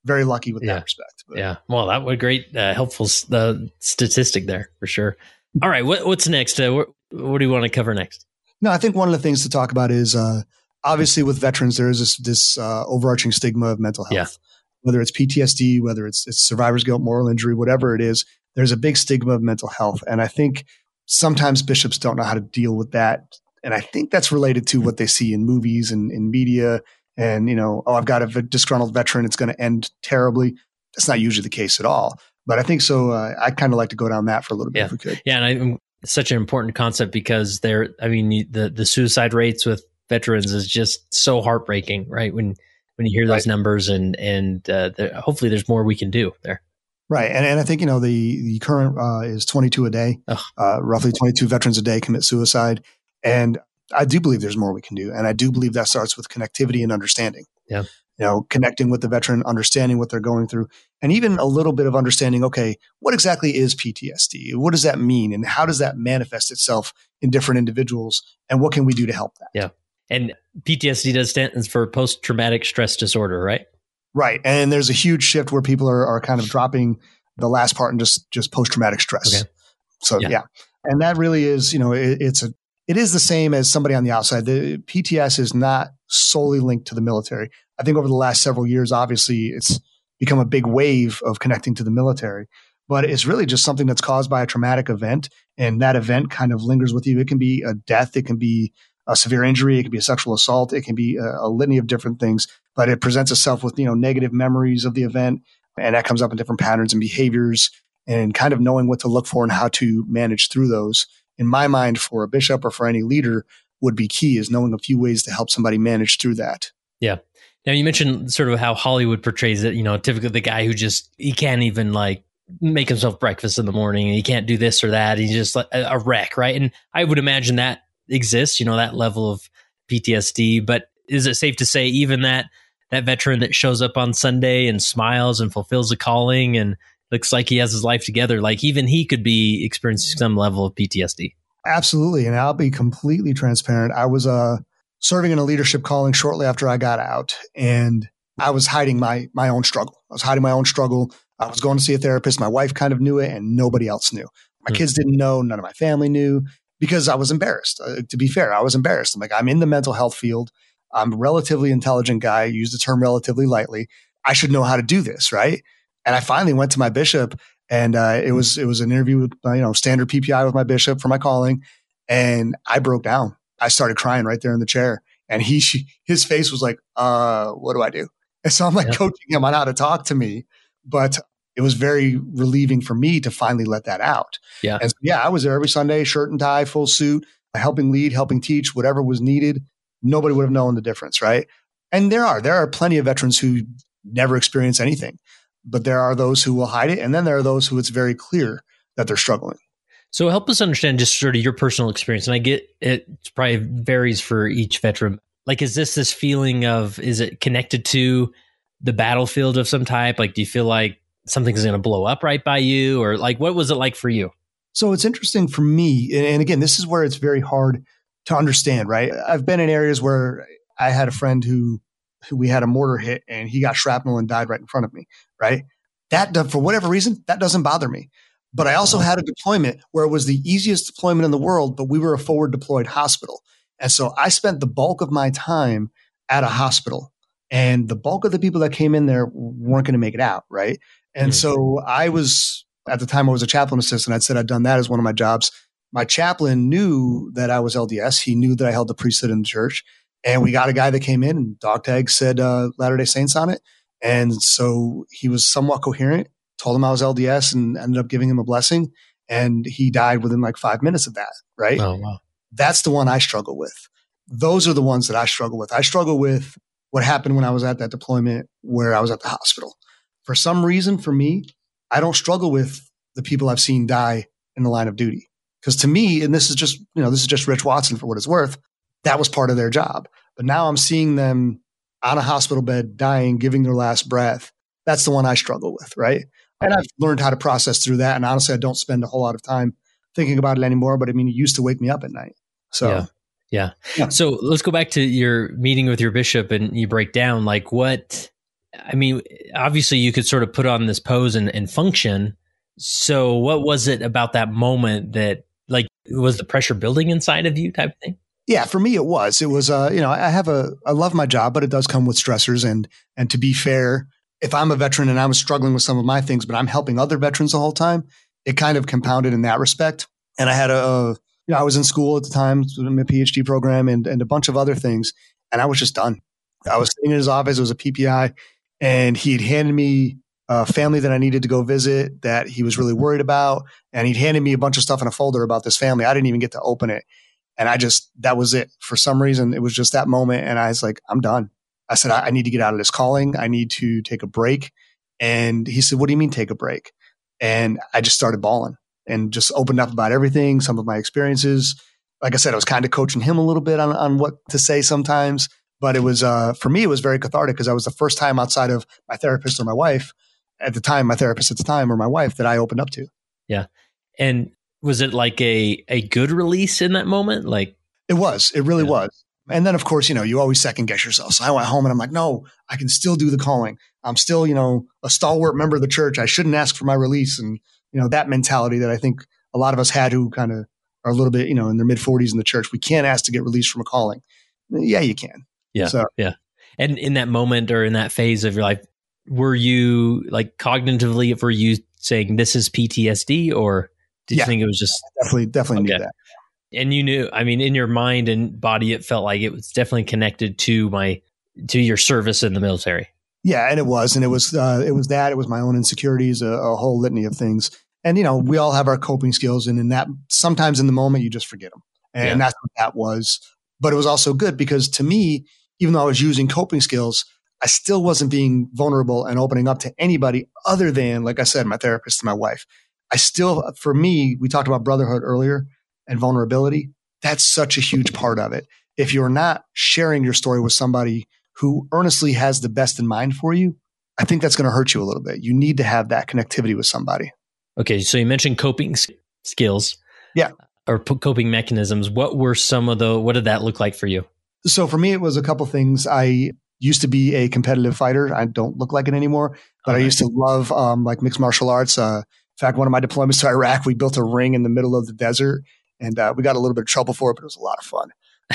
very lucky with yeah. that respect. But. Yeah. Well, that would great, uh, helpful uh, statistic there for sure. All right. What, what's next? Uh, what, what, do you want to cover next? No, I think one of the things to talk about is uh, obviously with veterans, there is this, this uh, overarching stigma of mental health. Yeah. Whether it's PTSD, whether it's, it's survivor's guilt, moral injury, whatever it is, there's a big stigma of mental health. And I think sometimes bishops don't know how to deal with that. And I think that's related to what they see in movies and in media. And, you know, oh, I've got a disgruntled veteran. It's going to end terribly. That's not usually the case at all. But I think so. Uh, I'd kind of like to go down that for a little bit yeah. if we could. Yeah. And I, it's such an important concept because there, I mean, the, the suicide rates with veterans is just so heartbreaking, right? When, when you hear those right. numbers and, and, uh, hopefully there's more we can do there. Right. And, and I think, you know, the, the current uh, is 22 a day. Uh, roughly 22 veterans a day commit suicide. And I do believe there's more we can do. And I do believe that starts with connectivity and understanding. Yeah. You know, connecting with the veteran, understanding what they're going through, and even a little bit of understanding, okay, what exactly is PTSD? What does that mean? And how does that manifest itself in different individuals? And what can we do to help that? Yeah. And PTSD does stand for post traumatic stress disorder, right? Right. And there's a huge shift where people are, are kind of dropping the last part and just, just post traumatic stress. Okay. So yeah. yeah. And that really is, you know, it, it's a, it is the same as somebody on the outside. The PTS is not solely linked to the military. I think over the last several years, obviously it's become a big wave of connecting to the military, but it's really just something that's caused by a traumatic event. And that event kind of lingers with you. It can be a death. It can be a severe injury. It can be a sexual assault. It can be a, a litany of different things but it presents itself with, you know, negative memories of the event. And that comes up in different patterns and behaviors and kind of knowing what to look for and how to manage through those. In my mind, for a bishop or for any leader, would be key is knowing a few ways to help somebody manage through that. Yeah. Now you mentioned sort of how Hollywood portrays it. You know, typically the guy who just he can't even like make himself breakfast in the morning, and he can't do this or that. He's just like a wreck, right? And I would imagine that exists. You know, that level of PTSD. But is it safe to say even that that veteran that shows up on Sunday and smiles and fulfills a calling and looks like he has his life together. Like even he could be experiencing some level of PTSD. Absolutely. And I'll be completely transparent. I was uh, serving in a leadership calling shortly after I got out and I was hiding my, my own struggle. I was hiding my own struggle. I was going to see a therapist. My wife kind of knew it and nobody else knew. My mm-hmm. kids didn't know. None of my family knew because I was embarrassed. Uh, to be fair, I was embarrassed. I'm like, I'm in the mental health field. I'm a relatively intelligent guy. Use the term relatively lightly. I should know how to do this, right? And I finally went to my bishop and uh, it was it was an interview with you know standard PPI with my bishop for my calling, and I broke down. I started crying right there in the chair, and he his face was like, "Uh, what do I do?" And so I'm like yeah. coaching him on how to talk to me, but it was very relieving for me to finally let that out. Yeah, and so, yeah, I was there every Sunday, shirt and tie, full suit, helping lead, helping teach, whatever was needed. Nobody would have known the difference, right? And there are there are plenty of veterans who never experience anything but there are those who will hide it. And then there are those who it's very clear that they're struggling. So help us understand just sort of your personal experience. And I get it probably varies for each veteran. Like, is this this feeling of, is it connected to the battlefield of some type? Like, do you feel like something's going to blow up right by you? Or like, what was it like for you? So it's interesting for me. And again, this is where it's very hard to understand, right? I've been in areas where I had a friend who who we had a mortar hit and he got shrapnel and died right in front of me, right? That, for whatever reason, that doesn't bother me. But I also had a deployment where it was the easiest deployment in the world, but we were a forward deployed hospital. And so I spent the bulk of my time at a hospital and the bulk of the people that came in there weren't going to make it out. Right. And mm-hmm. so I was, at the time I was a chaplain assistant. I'd said I'd done that as one of my jobs. My chaplain knew that I was LDS. He knew that I held the priesthood in the church. And we got a guy that came in and dog tag said uh, Latter day Saints on it. And so he was somewhat coherent, told him I was LDS and ended up giving him a blessing. And he died within like five minutes of that. Right. Oh, wow. That's the one I struggle with. Those are the ones that I struggle with. I struggle with what happened when I was at that deployment where I was at the hospital. For some reason, for me, I don't struggle with the people I've seen die in the line of duty. Because to me, and this is just, you know, this is just Rich Watson for what it's worth that was part of their job. But now I'm seeing them on a hospital bed, dying, giving their last breath. That's the one I struggle with, right? And I've learned how to process through that. And honestly, I don't spend a whole lot of time thinking about it anymore. But I mean, it used to wake me up at night. So, yeah. Yeah. yeah. So let's go back to your meeting with your bishop and you break down like what, I mean, obviously you could sort of put on this pose and, and function. So what was it about that moment that like was the pressure building inside of you type thing? Yeah, for me it was. It was uh, you know, I have a I love my job, but it does come with stressors and and to be fair, if I'm a veteran and I'm struggling with some of my things, but I'm helping other veterans the whole time, it kind of compounded in that respect. And I had a, a you know, I was in school at the time, my PhD program and and a bunch of other things, and I was just done. I was sitting in his office, it was a PPI, and he had handed me a family that I needed to go visit that he was really worried about. And he'd handed me a bunch of stuff in a folder about this family. I didn't even get to open it. And I just, that was it. For some reason, it was just that moment. And I was like, I'm done. I said, I, I need to get out of this calling. I need to take a break. And he said, What do you mean take a break? And I just started bawling and just opened up about everything, some of my experiences. Like I said, I was kind of coaching him a little bit on, on what to say sometimes. But it was, uh, for me, it was very cathartic because I was the first time outside of my therapist or my wife at the time, my therapist at the time or my wife that I opened up to. Yeah. And was it like a a good release in that moment? Like it was. It really yeah. was. And then of course, you know, you always second guess yourself. So I went home and I'm like, no, I can still do the calling. I'm still, you know, a stalwart member of the church. I shouldn't ask for my release. And, you know, that mentality that I think a lot of us had who kind of are a little bit, you know, in their mid forties in the church. We can't ask to get released from a calling. Yeah, you can. Yeah. So, yeah. And in that moment or in that phase of your life, were you like cognitively, were you saying this is PTSD or did yeah, you think it was just definitely definitely okay. knew that? And you knew, I mean, in your mind and body, it felt like it was definitely connected to my to your service in the military. Yeah, and it was, and it was uh, it was that it was my own insecurities, a, a whole litany of things. And you know, we all have our coping skills, and in that sometimes in the moment you just forget them, and yeah. that's what that was. But it was also good because to me, even though I was using coping skills, I still wasn't being vulnerable and opening up to anybody other than, like I said, my therapist and my wife. I still, for me, we talked about brotherhood earlier and vulnerability. That's such a huge part of it. If you're not sharing your story with somebody who earnestly has the best in mind for you, I think that's going to hurt you a little bit. You need to have that connectivity with somebody. Okay. So you mentioned coping skills. Yeah. or coping mechanisms. What were some of the, what did that look like for you? So for me, it was a couple things. I used to be a competitive fighter. I don't look like it anymore, but. I used to love um, like mixed martial arts. Uh, in fact, one of my deployments to Iraq, we built a ring in the middle of the desert and uh, we got a little bit of trouble for it, but it was a lot of fun.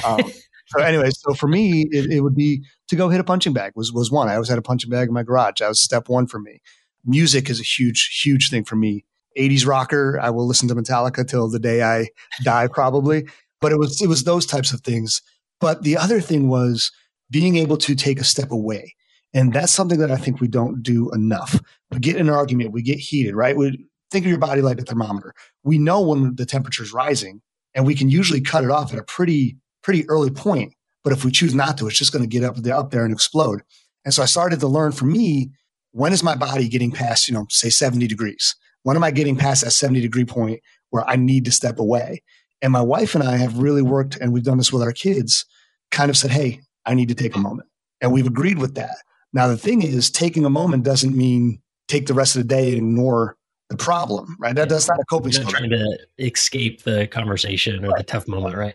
Um, so anyway, so for me, it, it, would be to go hit a punching bag was, was one. I always had a punching bag in my garage. That was step one for me. Music is a huge, huge thing for me. 80s rocker. I will listen to Metallica till the day I die, probably. But it was, it was those types of things. But the other thing was being able to take a step away. And that's something that I think we don't do enough. We get in an argument, we get heated, right? We think of your body like a thermometer. We know when the temperature is rising and we can usually cut it off at a pretty, pretty early point. But if we choose not to, it's just going to get up there, up there and explode. And so I started to learn for me, when is my body getting past, you know, say 70 degrees? When am I getting past that 70 degree point where I need to step away? And my wife and I have really worked, and we've done this with our kids, kind of said, Hey, I need to take a moment. And we've agreed with that. Now, the thing is, taking a moment doesn't mean take the rest of the day and ignore the problem, right? That, that's not a coping skill. Trying to escape the conversation or right. the tough moment, right?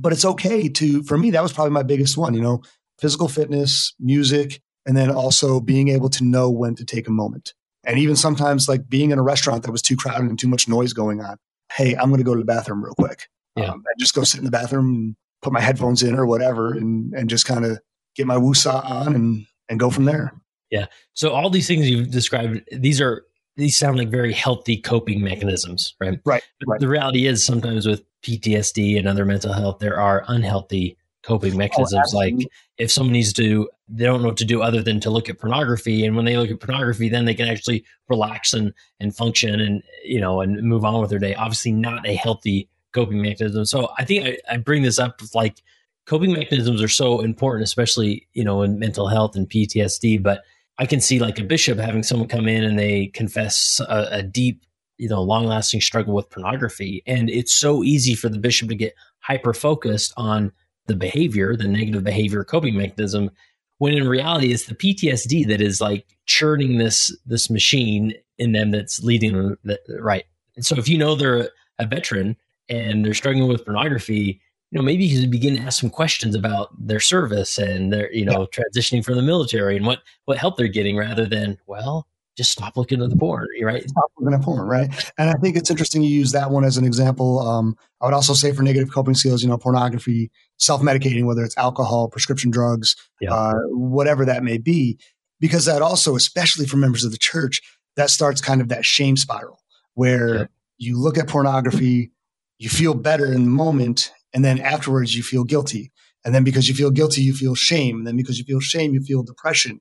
But it's okay to, for me, that was probably my biggest one, you know, physical fitness, music, and then also being able to know when to take a moment. And even sometimes like being in a restaurant that was too crowded and too much noise going on. Hey, I'm going to go to the bathroom real quick. Yeah. Um, and just go sit in the bathroom and put my headphones in or whatever and, and just kind of get my woosah on and, and go from there. Yeah. So all these things you've described, these are these sound like very healthy coping mechanisms, right? Right. right. The reality is sometimes with PTSD and other mental health, there are unhealthy coping oh, mechanisms. Oh, like if someone needs to, they don't know what to do other than to look at pornography. And when they look at pornography, then they can actually relax and, and function and, you know, and move on with their day. Obviously not a healthy coping mechanism. So I think I, I bring this up with like coping mechanisms are so important, especially, you know, in mental health and PTSD, but I can see like a bishop having someone come in and they confess a, a deep, you know, long lasting struggle with pornography. And it's so easy for the bishop to get hyper focused on the behavior, the negative behavior coping mechanism, when in reality it's the PTSD that is like churning this this machine in them that's leading them that, right. And so if you know they're a veteran and they're struggling with pornography, you know, maybe you can begin to ask some questions about their service and their, you know, yeah. transitioning from the military and what what help they're getting rather than, well, just stop looking at the porn, right? Stop looking at porn, right? And I think it's interesting you use that one as an example. Um, I would also say for negative coping skills, you know, pornography, self medicating, whether it's alcohol, prescription drugs, yeah. uh, whatever that may be, because that also, especially for members of the church, that starts kind of that shame spiral where yeah. you look at pornography, you feel better in the moment, and then afterwards you feel guilty. And then because you feel guilty, you feel shame. And then because you feel shame, you feel depression.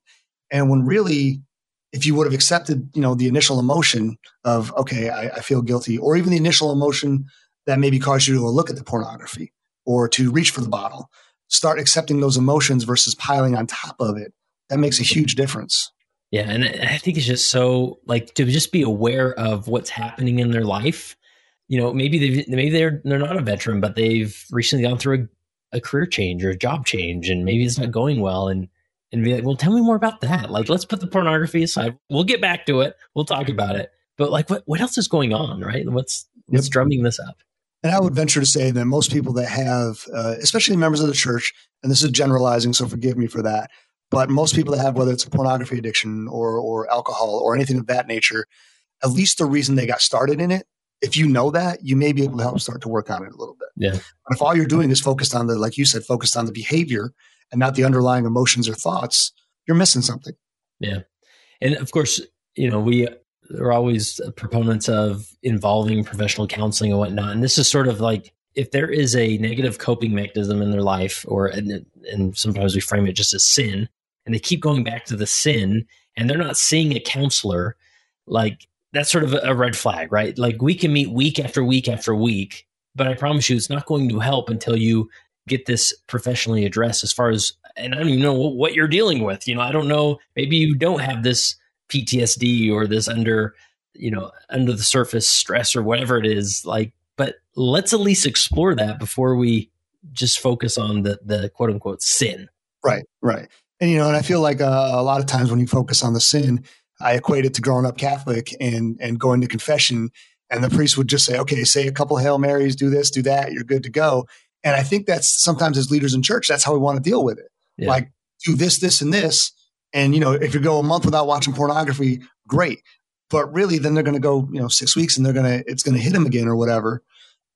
And when really, if you would have accepted, you know, the initial emotion of, okay, I, I feel guilty, or even the initial emotion that maybe caused you to look at the pornography or to reach for the bottle, start accepting those emotions versus piling on top of it. That makes a huge difference. Yeah. And I think it's just so like to just be aware of what's happening in their life you know, maybe they maybe they're they're not a veteran, but they've recently gone through a, a career change or a job change, and maybe it's not going well, and and be like, well, tell me more about that. Like, let's put the pornography aside. We'll get back to it. We'll talk about it. But like, what what else is going on, right? What's what's yep. drumming this up? And I would venture to say that most people that have, uh, especially members of the church, and this is generalizing, so forgive me for that, but most people that have, whether it's a pornography addiction or or alcohol or anything of that nature, at least the reason they got started in it if you know that, you may be able to help start to work on it a little bit. Yeah. But if all you're doing is focused on the, like you said, focused on the behavior and not the underlying emotions or thoughts, you're missing something. Yeah. And of course, you know, we are always proponents of involving professional counseling and whatnot. And this is sort of like if there is a negative coping mechanism in their life, or and, and sometimes we frame it just as sin, and they keep going back to the sin, and they're not seeing a counselor, like that's sort of a red flag, right? Like we can meet week after week after week, but I promise you it's not going to help until you get this professionally addressed as far as and I don't even know what you're dealing with. You know, I don't know, maybe you don't have this PTSD or this under, you know, under the surface stress or whatever it is like, but let's at least explore that before we just focus on the the quote unquote sin. Right, right. And you know, and I feel like uh, a lot of times when you focus on the sin, I equate it to growing up Catholic and and going to confession And the priest would just say, okay, say a couple Hail Marys, do this, do that, you're good to go. And I think that's sometimes as leaders in church, that's how we want to deal with it. Yeah. Like, do this, this, and this. And, you know, if you go a month without watching pornography, great. But really, then they're going to go, you know, six weeks and they're going to, it's going to hit them again or whatever.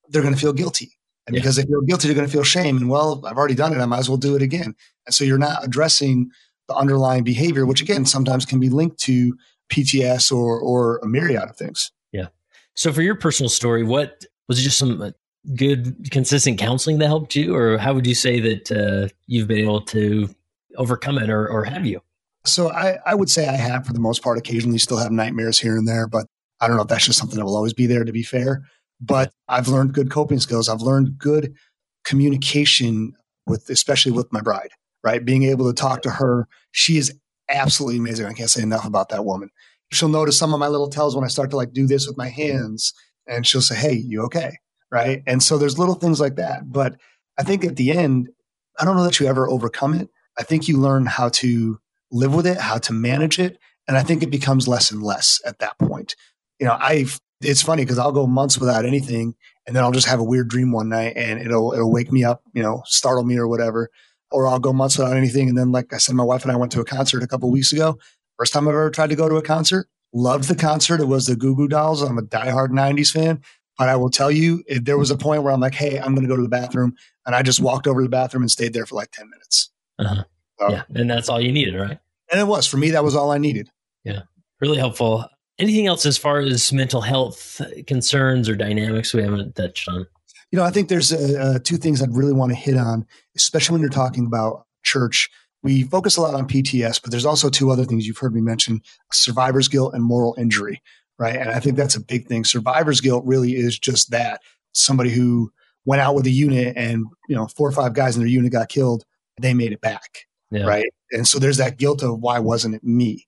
They're going to feel guilty. And yeah. because they feel guilty, they're going to feel shame. And well, I've already done it. I might as well do it again. And so you're not addressing the underlying behavior, which again, sometimes can be linked to PTS or, or a myriad of things. Yeah. So for your personal story, what was it just some uh, good, consistent counseling that helped you? Or how would you say that uh, you've been able to overcome it or, or have you? So I, I would say I have for the most part. Occasionally still have nightmares here and there, but I don't know if that's just something that will always be there to be fair. But I've learned good coping skills. I've learned good communication with, especially with my bride, right? Being able to talk to her. She is absolutely amazing. I can't say enough about that woman. She'll notice some of my little tells when I start to like do this with my hands and she'll say, Hey, you okay? Right. And so there's little things like that. But I think at the end, I don't know that you ever overcome it. I think you learn how to live with it, how to manage it. And I think it becomes less and less at that point. You know, I've it's funny because I'll go months without anything and then I'll just have a weird dream one night and it'll it'll wake me up, you know, startle me or whatever. Or I'll go months without anything. And then like I said, my wife and I went to a concert a couple weeks ago. First time I've ever tried to go to a concert. Loved the concert. It was the Goo Goo Dolls. I'm a diehard 90s fan. But I will tell you, if there was a point where I'm like, hey, I'm going to go to the bathroom. And I just walked over to the bathroom and stayed there for like 10 minutes. Uh-huh. So, yeah. And that's all you needed, right? And it was. For me, that was all I needed. Yeah. Really helpful. Anything else as far as mental health concerns or dynamics we haven't touched on? You know, I think there's uh, uh, two things I'd really want to hit on, especially when you're talking about church. We focus a lot on PTS, but there's also two other things you've heard me mention survivor's guilt and moral injury, right? And I think that's a big thing. Survivor's guilt really is just that somebody who went out with a unit and, you know, four or five guys in their unit got killed, they made it back, yeah. right? And so there's that guilt of why wasn't it me?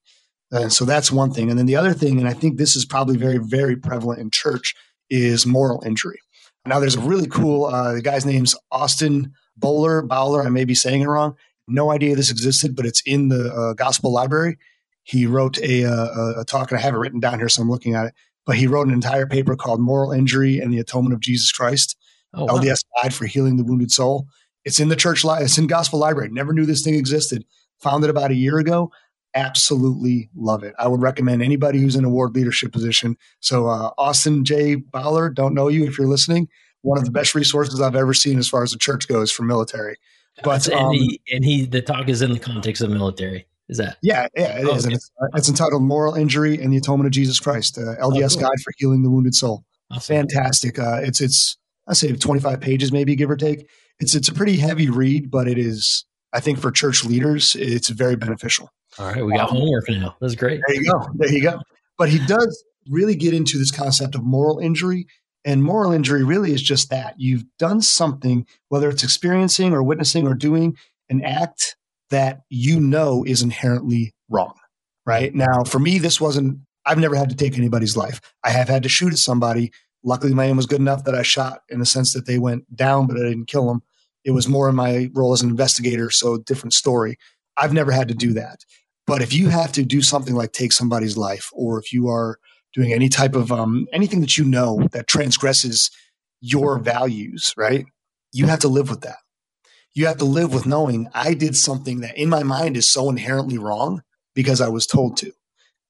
And so that's one thing. And then the other thing, and I think this is probably very, very prevalent in church, is moral injury. Now, there's a really cool, uh, the guy's name's Austin Bowler, Bowler, I may be saying it wrong. No idea this existed, but it's in the uh, Gospel Library. He wrote a, uh, a talk, and I have it written down here, so I'm looking at it. But he wrote an entire paper called Moral Injury and the Atonement of Jesus Christ. Oh, wow. LDS Guide for Healing the Wounded Soul. It's in the church, li- it's in Gospel Library. Never knew this thing existed. Found it about a year ago absolutely love it. I would recommend anybody who's in a ward leadership position. So, uh, Austin J. Bowler, don't know you if you're listening. One of the best resources I've ever seen as far as the church goes for military. But and, um, he, and he, the talk is in the context of military. Is that? Yeah, yeah, it oh, is. Okay. It's, it's, entitled "Moral Injury and the Atonement of Jesus Christ: uh, LDS oh, cool. Guide for Healing the Wounded Soul." Awesome. Fantastic. Uh, it's it's I say 25 pages, maybe give or take. It's it's a pretty heavy read, but it is. I think for church leaders, it's very beneficial. All right, we got um, homework now. That's great. There you go. There you go. But he does really get into this concept of moral injury. And moral injury really is just that. You've done something, whether it's experiencing or witnessing or doing an act that you know is inherently wrong. Right. Now, for me, this wasn't, I've never had to take anybody's life. I have had to shoot at somebody. Luckily, my aim was good enough that I shot in the sense that they went down, but I didn't kill them. It was more in my role as an investigator. So, different story. I've never had to do that. But if you have to do something like take somebody's life, or if you are doing any type of um, anything that you know that transgresses your values, right? You have to live with that. You have to live with knowing I did something that in my mind is so inherently wrong because I was told to.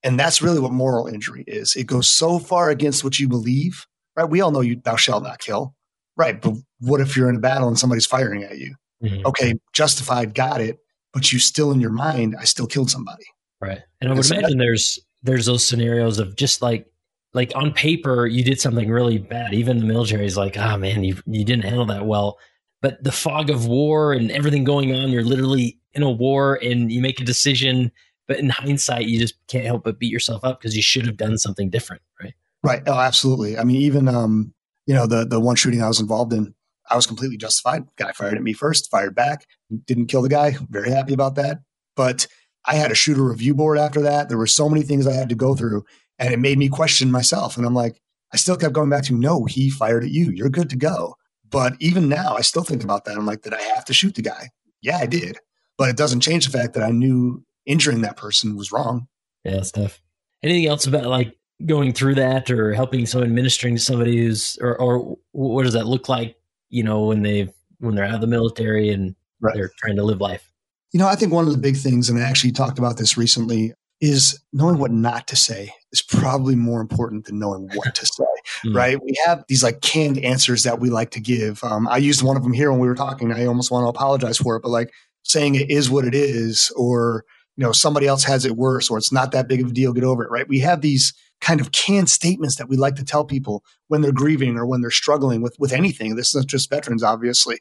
And that's really what moral injury is. It goes so far against what you believe, right? We all know you thou shalt not kill, right? But what if you're in a battle and somebody's firing at you? Mm-hmm. Okay, justified, got it but you still in your mind, I still killed somebody. Right. And I would so imagine that, there's there's those scenarios of just like like on paper you did something really bad. Even the military is like, ah oh, man, you you didn't handle that well. But the fog of war and everything going on, you're literally in a war and you make a decision, but in hindsight, you just can't help but beat yourself up because you should have done something different, right? Right. Oh, absolutely. I mean, even um, you know, the the one shooting I was involved in, I was completely justified. Guy fired at me first, fired back, didn't kill the guy. Very happy about that. But I had a shooter review board after that. There were so many things I had to go through, and it made me question myself. And I'm like, I still kept going back to, no, he fired at you. You're good to go. But even now, I still think about that. I'm like, did I have to shoot the guy? Yeah, I did. But it doesn't change the fact that I knew injuring that person was wrong. Yeah, that's tough. Anything else about like going through that or helping someone ministering to somebody who's or, or what does that look like you know when they when they're out of the military and right. they're trying to live life you know i think one of the big things and i actually talked about this recently is knowing what not to say is probably more important than knowing what to say mm. right we have these like canned answers that we like to give um, i used one of them here when we were talking i almost want to apologize for it but like saying it is what it is or you know somebody else has it worse or it's not that big of a deal get over it right we have these kind of canned statements that we like to tell people when they're grieving or when they're struggling with with anything. This is just veterans, obviously.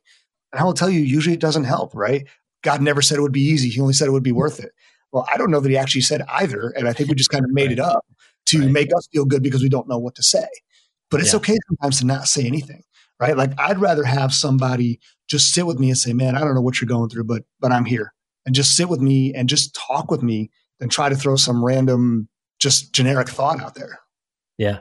And I will tell you, usually it doesn't help, right? God never said it would be easy. He only said it would be worth it. Well, I don't know that he actually said either. And I think we just kind of made it up to right. make us feel good because we don't know what to say. But it's yeah. okay sometimes to not say anything, right? Like I'd rather have somebody just sit with me and say, man, I don't know what you're going through, but, but I'm here and just sit with me and just talk with me than try to throw some random just generic thought out there. Yeah.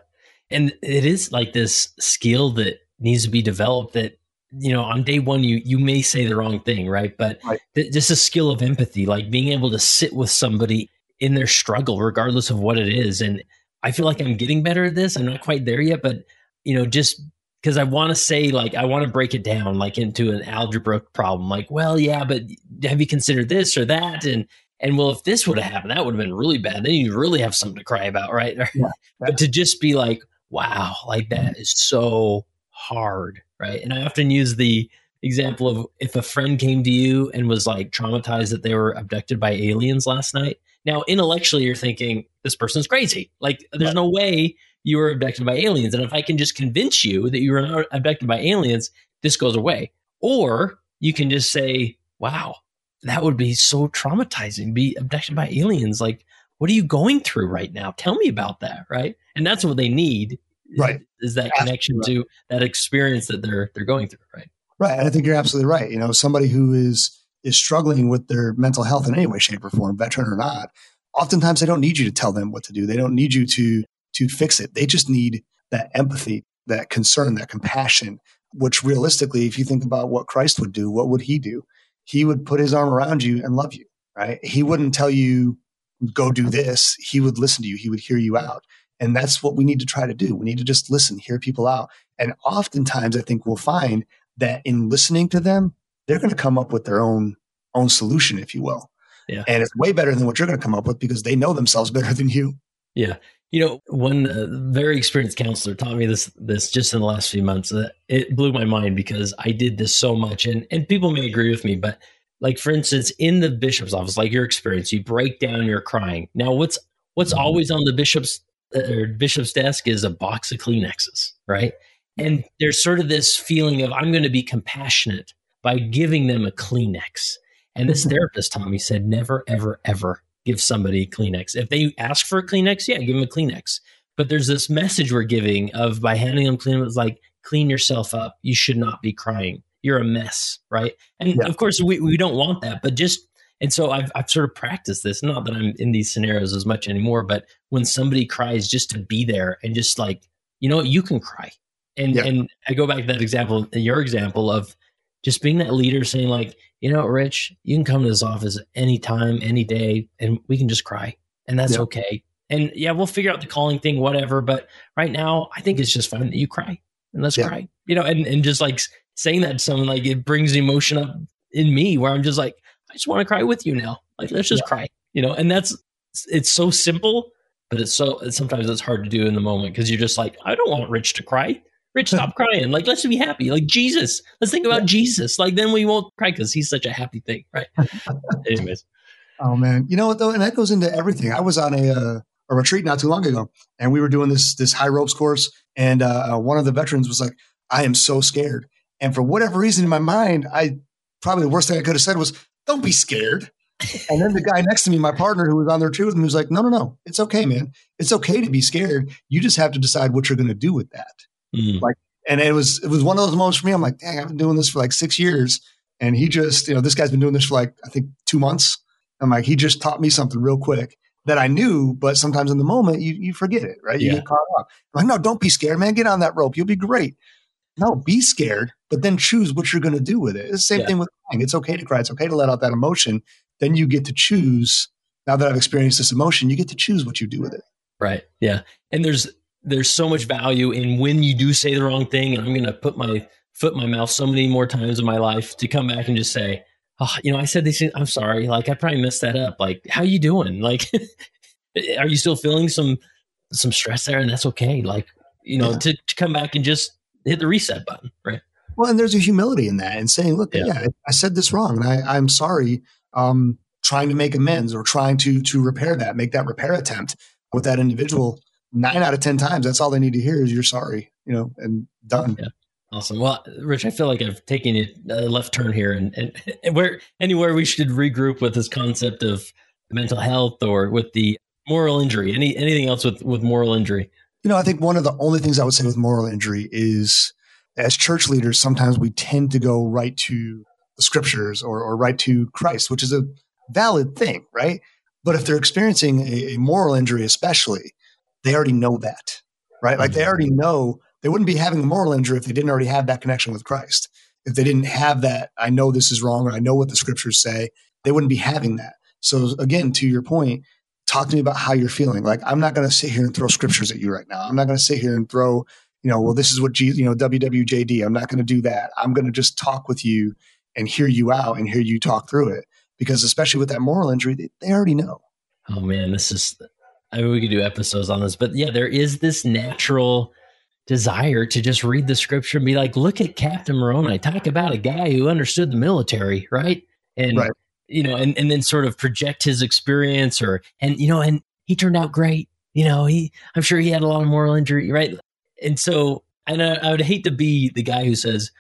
And it is like this skill that needs to be developed that you know on day one you you may say the wrong thing right but right. Th- just a skill of empathy like being able to sit with somebody in their struggle regardless of what it is and i feel like i'm getting better at this i'm not quite there yet but you know just because i want to say like i want to break it down like into an algebra problem like well yeah but have you considered this or that and and well, if this would have happened, that would have been really bad. Then you really have something to cry about, right? Yeah, but to just be like, wow, like that is so hard, right? And I often use the example of if a friend came to you and was like traumatized that they were abducted by aliens last night. Now, intellectually, you're thinking this person's crazy. Like, there's no way you were abducted by aliens. And if I can just convince you that you were not abducted by aliens, this goes away. Or you can just say, wow, that would be so traumatizing. Be abducted by aliens. Like, what are you going through right now? Tell me about that. Right. And that's what they need. Right. Is, that connection right. to that experience that they're they're going through. Right. Right. And I think you're absolutely right. You know, somebody who is is struggling with their mental health in any way, shape, or form, veteran or not, oftentimes they don't need you to tell them what to do. They don't need you to to fix it. They just need that empathy, that concern, that compassion, which realistically, if you think about what Christ would do, what would he do? he would put his arm around you and love you, right? He wouldn't tell you, go do this. He would listen to you. He would hear you out. And that's what we need to try to do. We need to just listen, hear people out. And oftentimes I think we'll find that in listening to them, they're going to come up with their own, own solution, if you will. Yeah. And it's way better than what you're going to come up with because they know themselves better than you. Yeah. You know, one uh, very experienced counselor taught me this this just in the last few months. Uh, it blew my mind because I did this so much, and and people may agree with me, but like for instance, in the bishop's office, like your experience, you break down your crying. Now, what's what's mm-hmm. always on the bishop's or bishop's desk is a box of Kleenexes, right? And there's sort of this feeling of I'm going to be compassionate by giving them a Kleenex. And this mm-hmm. therapist, Tommy, said, never, ever, ever give somebody a Kleenex. If they ask for a Kleenex, yeah, give them a Kleenex. But there's this message we're giving of by handing them Kleenex, like clean yourself up. You should not be crying. You're a mess, right? And yeah. of course, we, we don't want that, but just and so I've I've sort of practiced this. Not that I'm in these scenarios as much anymore, but when somebody cries, just to be there and just like you know, you can cry. And yeah. and I go back to that example, your example of just being that leader, saying like, you know, Rich, you can come to this office anytime, any day, and we can just cry. And that's yeah. okay. And yeah, we'll figure out the calling thing, whatever. But right now, I think it's just fine that you cry and let's yeah. cry. You know, and, and just like saying that to someone, like it brings emotion up in me where I'm just like, I just want to cry with you now. Like, let's just yeah. cry, you know, and that's, it's so simple, but it's so, sometimes it's hard to do in the moment because you're just like, I don't want Rich to cry. Rich, stop crying. Like, let's be happy. Like Jesus. Let's think about Jesus. Like, then we won't cry because he's such a happy thing, right? Anyways. Oh man, you know what though, and that goes into everything. I was on a uh, a retreat not too long ago, and we were doing this this high ropes course, and uh, one of the veterans was like, "I am so scared," and for whatever reason in my mind, I probably the worst thing I could have said was, "Don't be scared." and then the guy next to me, my partner who was on there too with me, was like, "No, no, no, it's okay, man. It's okay to be scared. You just have to decide what you're going to do with that." Mm. Like, and it was it was one of those moments for me. I'm like, dang, I've been doing this for like six years, and he just, you know, this guy's been doing this for like I think two months. I'm like, he just taught me something real quick that I knew, but sometimes in the moment you you forget it, right? You yeah. get caught up. I'm like, no, don't be scared, man. Get on that rope. You'll be great. No, be scared, but then choose what you're going to do with it. It's the same yeah. thing with crying. It's okay to cry. It's okay to let out that emotion. Then you get to choose. Now that I've experienced this emotion, you get to choose what you do with it. Right. Yeah. And there's there's so much value in when you do say the wrong thing, and I'm going to put my foot in my mouth so many more times in my life to come back and just say, oh, you know, I said these things. I'm sorry. Like I probably messed that up. Like, how you doing? Like, are you still feeling some some stress there? And that's okay. Like, you know, yeah. to, to come back and just hit the reset button, right? Well, and there's a humility in that and saying, look, yeah, yeah I said this wrong and I, I'm sorry. Um, trying to make amends or trying to to repair that, make that repair attempt with that individual. Nine out of ten times, that's all they need to hear is you're sorry, you know, and done. Yeah. Awesome. Well, Rich, I feel like I've taken a left turn here, and, and, and where anywhere we should regroup with this concept of mental health or with the moral injury. Any anything else with with moral injury? You know, I think one of the only things I would say with moral injury is as church leaders, sometimes we tend to go right to the scriptures or, or right to Christ, which is a valid thing, right? But if they're experiencing a, a moral injury, especially, they already know that, right? Like they mm-hmm. already know they wouldn't be having a moral injury if they didn't already have that connection with Christ. If they didn't have that, I know this is wrong or I know what the scriptures say, they wouldn't be having that. So again, to your point, talk to me about how you're feeling. Like I'm not going to sit here and throw scriptures at you right now. I'm not going to sit here and throw you know, well, this is what G, you know, WWJD. I'm not going to do that. I'm going to just talk with you and hear you out and hear you talk through it. Because especially with that moral injury, they, they already know. Oh man, this is. I mean, we could do episodes on this, but yeah, there is this natural desire to just read the scripture and be like, look at Captain Moroni. Talk about a guy who understood the military, right? And right. You know, and, and then sort of project his experience or and you know, and he turned out great. You know, he I'm sure he had a lot of moral injury, right? And so, and I, I would hate to be the guy who says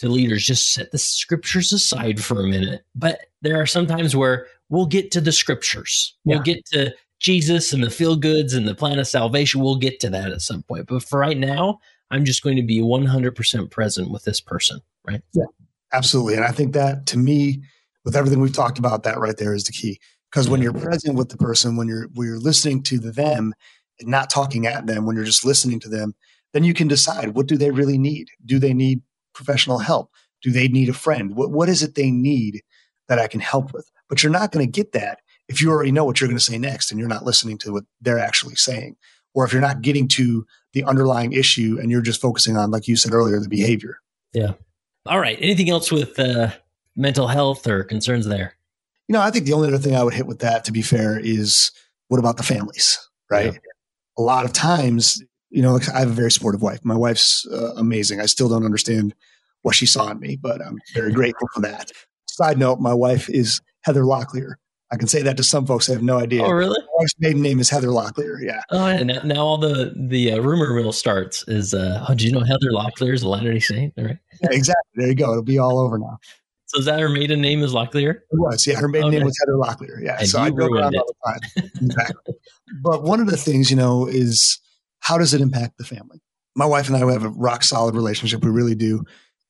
to leaders, just set the scriptures aside for a minute. But there are some times where we'll get to the scriptures. We'll get to Jesus and the feel goods and the plan of salvation. We'll get to that at some point. But for right now, I'm just going to be 100% present with this person, right? Yeah, absolutely. And I think that to me, with everything we've talked about, that right there is the key. Because when you're present with the person, when you're when you're listening to them and not talking at them, when you're just listening to them, then you can decide what do they really need? Do they need professional help? Do they need a friend? What, what is it they need that I can help with? But you're not going to get that if you already know what you're going to say next and you're not listening to what they're actually saying. Or if you're not getting to the underlying issue and you're just focusing on, like you said earlier, the behavior. Yeah. All right. Anything else with uh, mental health or concerns there? You know, I think the only other thing I would hit with that, to be fair, is what about the families, right? Yeah. A lot of times you know, I have a very supportive wife. My wife's uh, amazing. I still don't understand what she saw in me, but I'm very grateful for that. Side note, my wife is Heather Locklear. I can say that to some folks. I have no idea. Oh, really? My wife's maiden name is Heather Locklear. Yeah. Oh, and now all the the uh, rumor mill starts is, uh, oh, do you know Heather Locklear is a Latter-day Saint? All right. Yeah, exactly. There you go. It'll be all over now. So is that her maiden name is Locklear? It was. Yeah, her maiden name was Heather Locklear. Yeah. And so I go around it. all the time. exactly. But one of the things, you know, is how does it impact the family? My wife and I have a rock solid relationship. We really do.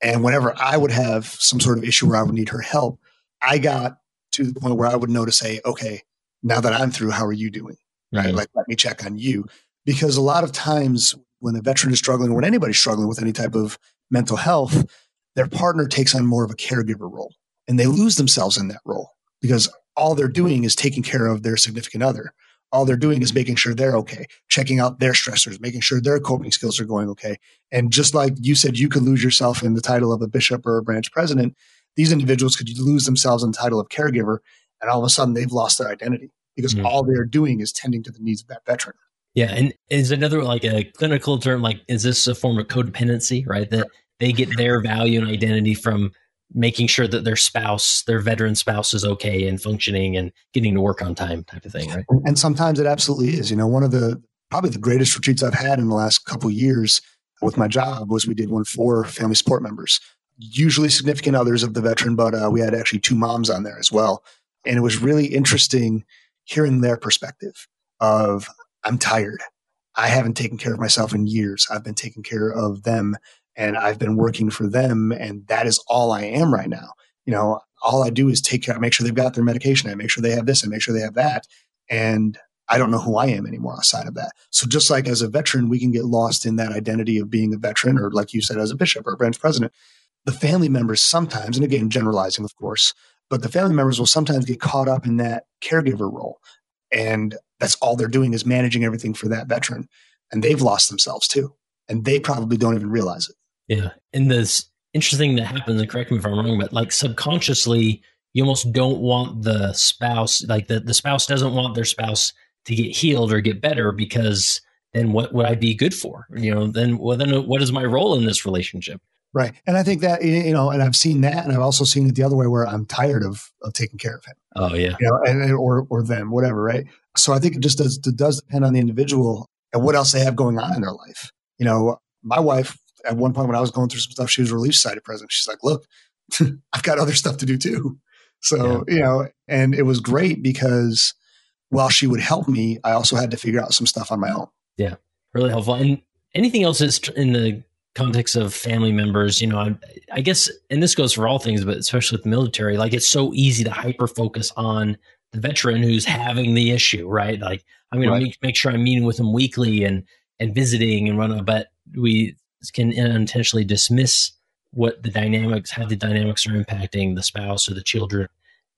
And whenever I would have some sort of issue where I would need her help, I got to the point where I would know to say, okay, now that I'm through, how are you doing? Right. Mm-hmm. Like, let me check on you. Because a lot of times when a veteran is struggling, or when anybody's struggling with any type of mental health, their partner takes on more of a caregiver role and they lose themselves in that role because all they're doing is taking care of their significant other all they're doing is making sure they're okay, checking out their stressors, making sure their coping skills are going okay. And just like you said, you could lose yourself in the title of a bishop or a branch president. These individuals could lose themselves in the title of caregiver, and all of a sudden they've lost their identity because mm-hmm. all they're doing is tending to the needs of that veteran. Yeah, and is another like a clinical term like is this a form of codependency, right? That they get their value and identity from making sure that their spouse, their veteran spouse is okay and functioning and getting to work on time type of thing, right? And sometimes it absolutely is. You know, one of the probably the greatest retreats I've had in the last couple years with my job was we did one for family support members, usually significant others of the veteran, but uh, we had actually two moms on there as well. And it was really interesting hearing their perspective of I'm tired. I haven't taken care of myself in years. I've been taking care of them and I've been working for them and that is all I am right now. You know, all I do is take care, make sure they've got their medication. I make sure they have this. I make sure they have that. And I don't know who I am anymore outside of that. So just like as a veteran, we can get lost in that identity of being a veteran or like you said, as a bishop or a branch president. The family members sometimes, and again, generalizing, of course, but the family members will sometimes get caught up in that caregiver role. And that's all they're doing is managing everything for that veteran. And they've lost themselves too. And they probably don't even realize it. Yeah. And this interesting that happens, and correct me if I'm wrong, but like subconsciously, you almost don't want the spouse, like the, the spouse doesn't want their spouse to get healed or get better because then what would I be good for? You know, then well, then what is my role in this relationship? Right. And I think that, you know, and I've seen that and I've also seen it the other way where I'm tired of, of taking care of him. Oh yeah. You know, and, or, or them, whatever. Right. So I think it just does, it does depend on the individual and what else they have going on in their life. You know, my wife at one point when I was going through some stuff, she was relief society president. She's like, look, I've got other stuff to do too. So, yeah. you know, and it was great because while she would help me, I also had to figure out some stuff on my own. Yeah. Really helpful. And anything else that's in the context of family members, you know, I, I, guess, and this goes for all things, but especially with the military, like it's so easy to hyper focus on the veteran who's having the issue, right? Like I'm going right. to make, make sure I'm meeting with them weekly and and visiting and run, but we can unintentionally dismiss what the dynamics, how the dynamics are impacting the spouse or the children.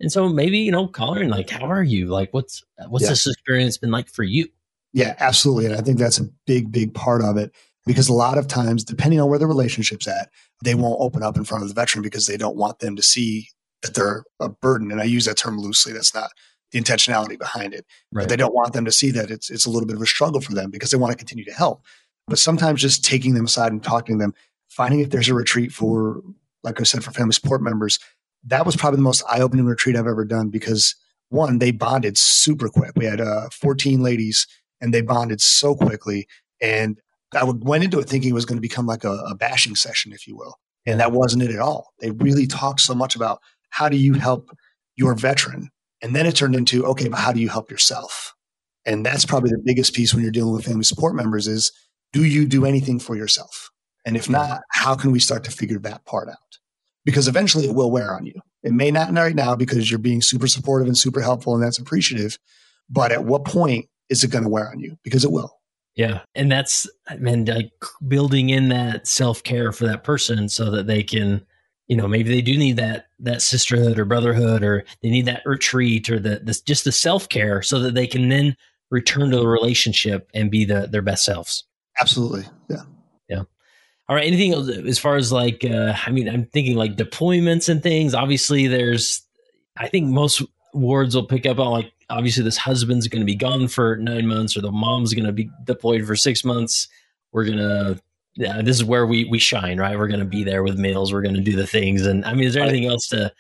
And so maybe you know, calling like, how are you? Like, what's what's yeah. this experience been like for you? Yeah, absolutely. And I think that's a big, big part of it because a lot of times, depending on where the relationship's at, they won't open up in front of the veteran because they don't want them to see that they're a burden. And I use that term loosely. That's not the intentionality behind it. Right. But they don't want them to see that it's it's a little bit of a struggle for them because they want to continue to help. But sometimes just taking them aside and talking to them, finding if there's a retreat for, like I said, for family support members, that was probably the most eye-opening retreat I've ever done because one, they bonded super quick. We had uh, 14 ladies and they bonded so quickly. And I went into it thinking it was going to become like a, a bashing session, if you will. And that wasn't it at all. They really talked so much about how do you help your veteran? And then it turned into, okay, but how do you help yourself? And that's probably the biggest piece when you're dealing with family support members is do you do anything for yourself? And if not, how can we start to figure that part out? Because eventually it will wear on you. It may not right now because you're being super supportive and super helpful and that's appreciative. But at what point is it going to wear on you? Because it will. Yeah. And that's, I mean, like building in that self care for that person so that they can, you know, maybe they do need that, that sisterhood or brotherhood, or they need that retreat or the, this, just the self care so that they can then return to the relationship and be the, their best selves. Absolutely. Yeah. Yeah. All right. Anything else as far as like, uh, I mean, I'm thinking like deployments and things. Obviously, there's, I think most wards will pick up on like obviously this husband's going to be gone for nine months or the mom's going to be deployed for six months we're going to yeah this is where we we shine right we're going to be there with males. we're going to do the things and i mean is there anything else to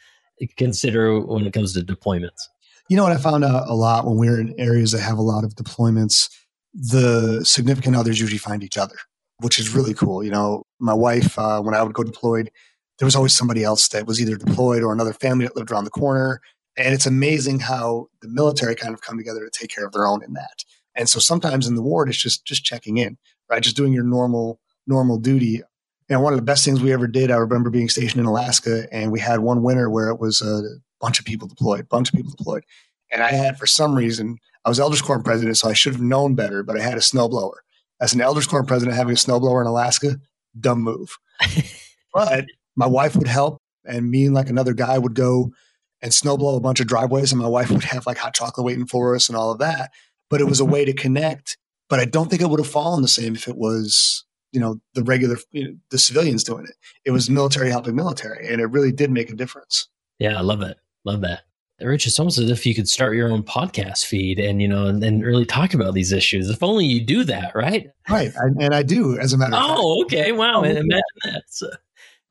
consider when it comes to deployments you know what i found out a lot when we're in areas that have a lot of deployments the significant others usually find each other which is really cool you know my wife uh, when i would go deployed there was always somebody else that was either deployed or another family that lived around the corner and it's amazing how the military kind of come together to take care of their own in that. And so sometimes in the ward, it's just just checking in, right? Just doing your normal normal duty. And one of the best things we ever did, I remember being stationed in Alaska, and we had one winter where it was a bunch of people deployed, bunch of people deployed. And I had, for some reason, I was Elders Quorum president, so I should have known better, but I had a snowblower. As an Elders Quorum president, having a snowblower in Alaska, dumb move. but my wife would help, and me and like another guy would go and snowblow a bunch of driveways and my wife would have like hot chocolate waiting for us and all of that. But it was a way to connect but i don't think it would have fallen the same if it was you know the regular you know, the civilians doing it. It was military helping military and it really did make a difference. Yeah i love it. Love that Rich, it's almost as if you could start your own podcast feed and you know and, and really talk about these issues. If only you do that, right? Right, I, and I do, as a matter of oh, fact. Oh, okay, wow! Oh, imagine that. So,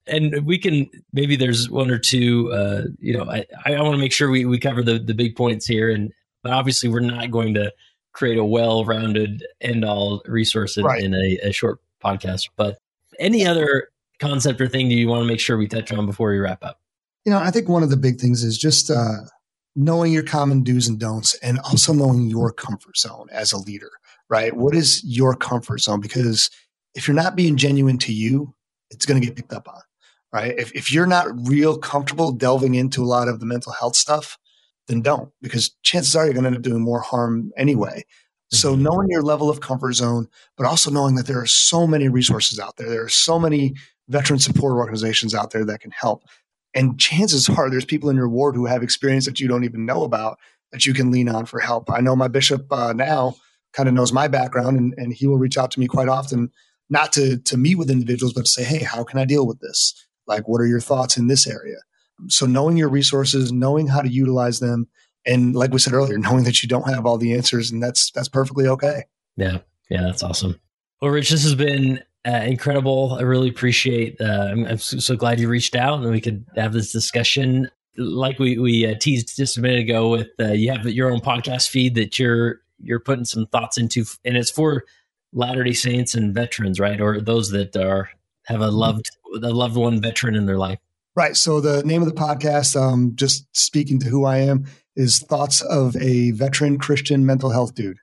and we can maybe there's one or two uh, you know i, I want to make sure we, we cover the, the big points here and but obviously we're not going to create a well-rounded end-all resource in, right. in a, a, short podcast but any other concept or thing do you want to make sure we touch on before we wrap up you know i think one of the big things is just uh, knowing your common do's and don'ts and also knowing your comfort zone as a leader right what is your comfort zone because if you're not being genuine to you it's going to get picked up on right? If, if you're not real comfortable delving into a lot of the mental health stuff, then don't, because chances are you're going to end up doing more harm anyway. So mm-hmm. knowing your level of comfort zone, but also knowing that there are so many resources out there. There are so many veteran support organizations out there that can help. And chances are there's people in your ward who have experience that you don't even know about that you can lean on for help. I know my bishop uh, now kind of knows my background and, and he will reach out to me quite often, not to, to meet with individuals, but to say, Hey, how can I deal with this? Like, what are your thoughts in this area? So knowing your resources, knowing how to utilize them, and like we said earlier, knowing that you don't have all the answers, and that's that's perfectly okay. Yeah, yeah, that's awesome. Well, Rich, this has been uh, incredible. I really appreciate. Uh, I'm, I'm so, so, glad you reached out and we could have this discussion. Like we we uh, teased just a minute ago, with uh, you have your own podcast feed that you're you're putting some thoughts into, and it's for Latter Day Saints and veterans, right, or those that are have a loved a loved one veteran in their life. Right. So the name of the podcast, um, just speaking to who I am, is Thoughts of a Veteran Christian Mental Health Dude.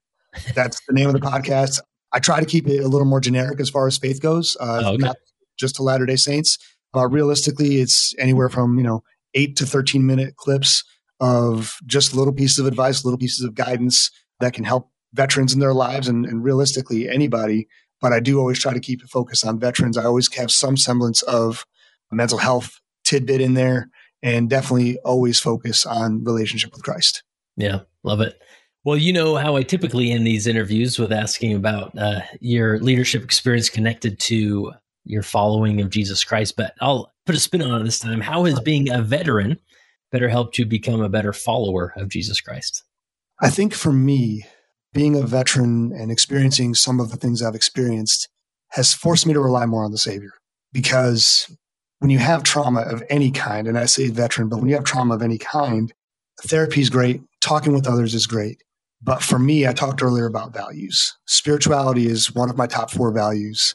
That's the name of the podcast. I try to keep it a little more generic as far as faith goes, uh, oh, okay. not just to Latter day Saints. Uh, realistically, it's anywhere from, you know, eight to 13 minute clips of just little pieces of advice, little pieces of guidance that can help veterans in their lives and, and realistically anybody. But I do always try to keep it focused on veterans. I always have some semblance of a mental health tidbit in there and definitely always focus on relationship with Christ. Yeah, love it. Well, you know how I typically end these interviews with asking about uh, your leadership experience connected to your following of Jesus Christ, but I'll put a spin on it this time. How has being a veteran better helped you become a better follower of Jesus Christ? I think for me, being a veteran and experiencing some of the things I've experienced has forced me to rely more on the Savior because when you have trauma of any kind, and I say veteran, but when you have trauma of any kind, therapy is great. Talking with others is great. But for me, I talked earlier about values. Spirituality is one of my top four values.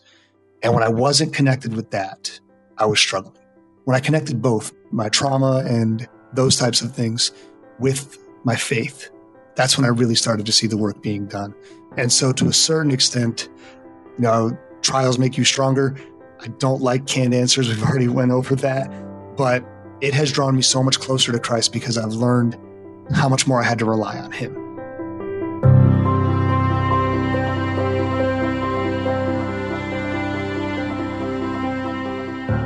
And when I wasn't connected with that, I was struggling. When I connected both my trauma and those types of things with my faith, that's when I really started to see the work being done. And so to a certain extent, you know, trials make you stronger. I don't like canned answers. We've already went over that, but it has drawn me so much closer to Christ because I've learned how much more I had to rely on him.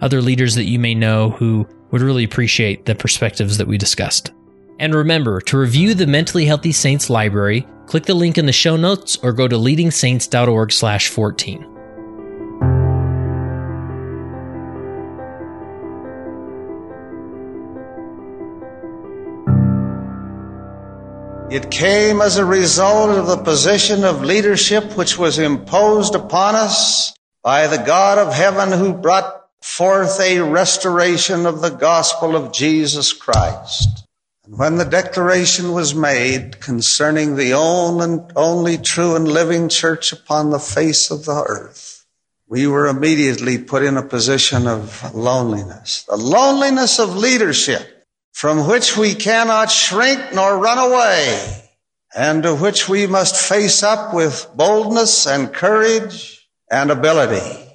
other leaders that you may know who would really appreciate the perspectives that we discussed. And remember, to review the Mentally Healthy Saints library, click the link in the show notes or go to leadingsaints.org slash 14. It came as a result of the position of leadership which was imposed upon us by the God of heaven who brought forth a restoration of the gospel of Jesus Christ. And when the declaration was made concerning the only true and living church upon the face of the earth, we were immediately put in a position of loneliness, the loneliness of leadership from which we cannot shrink nor run away and to which we must face up with boldness and courage and ability.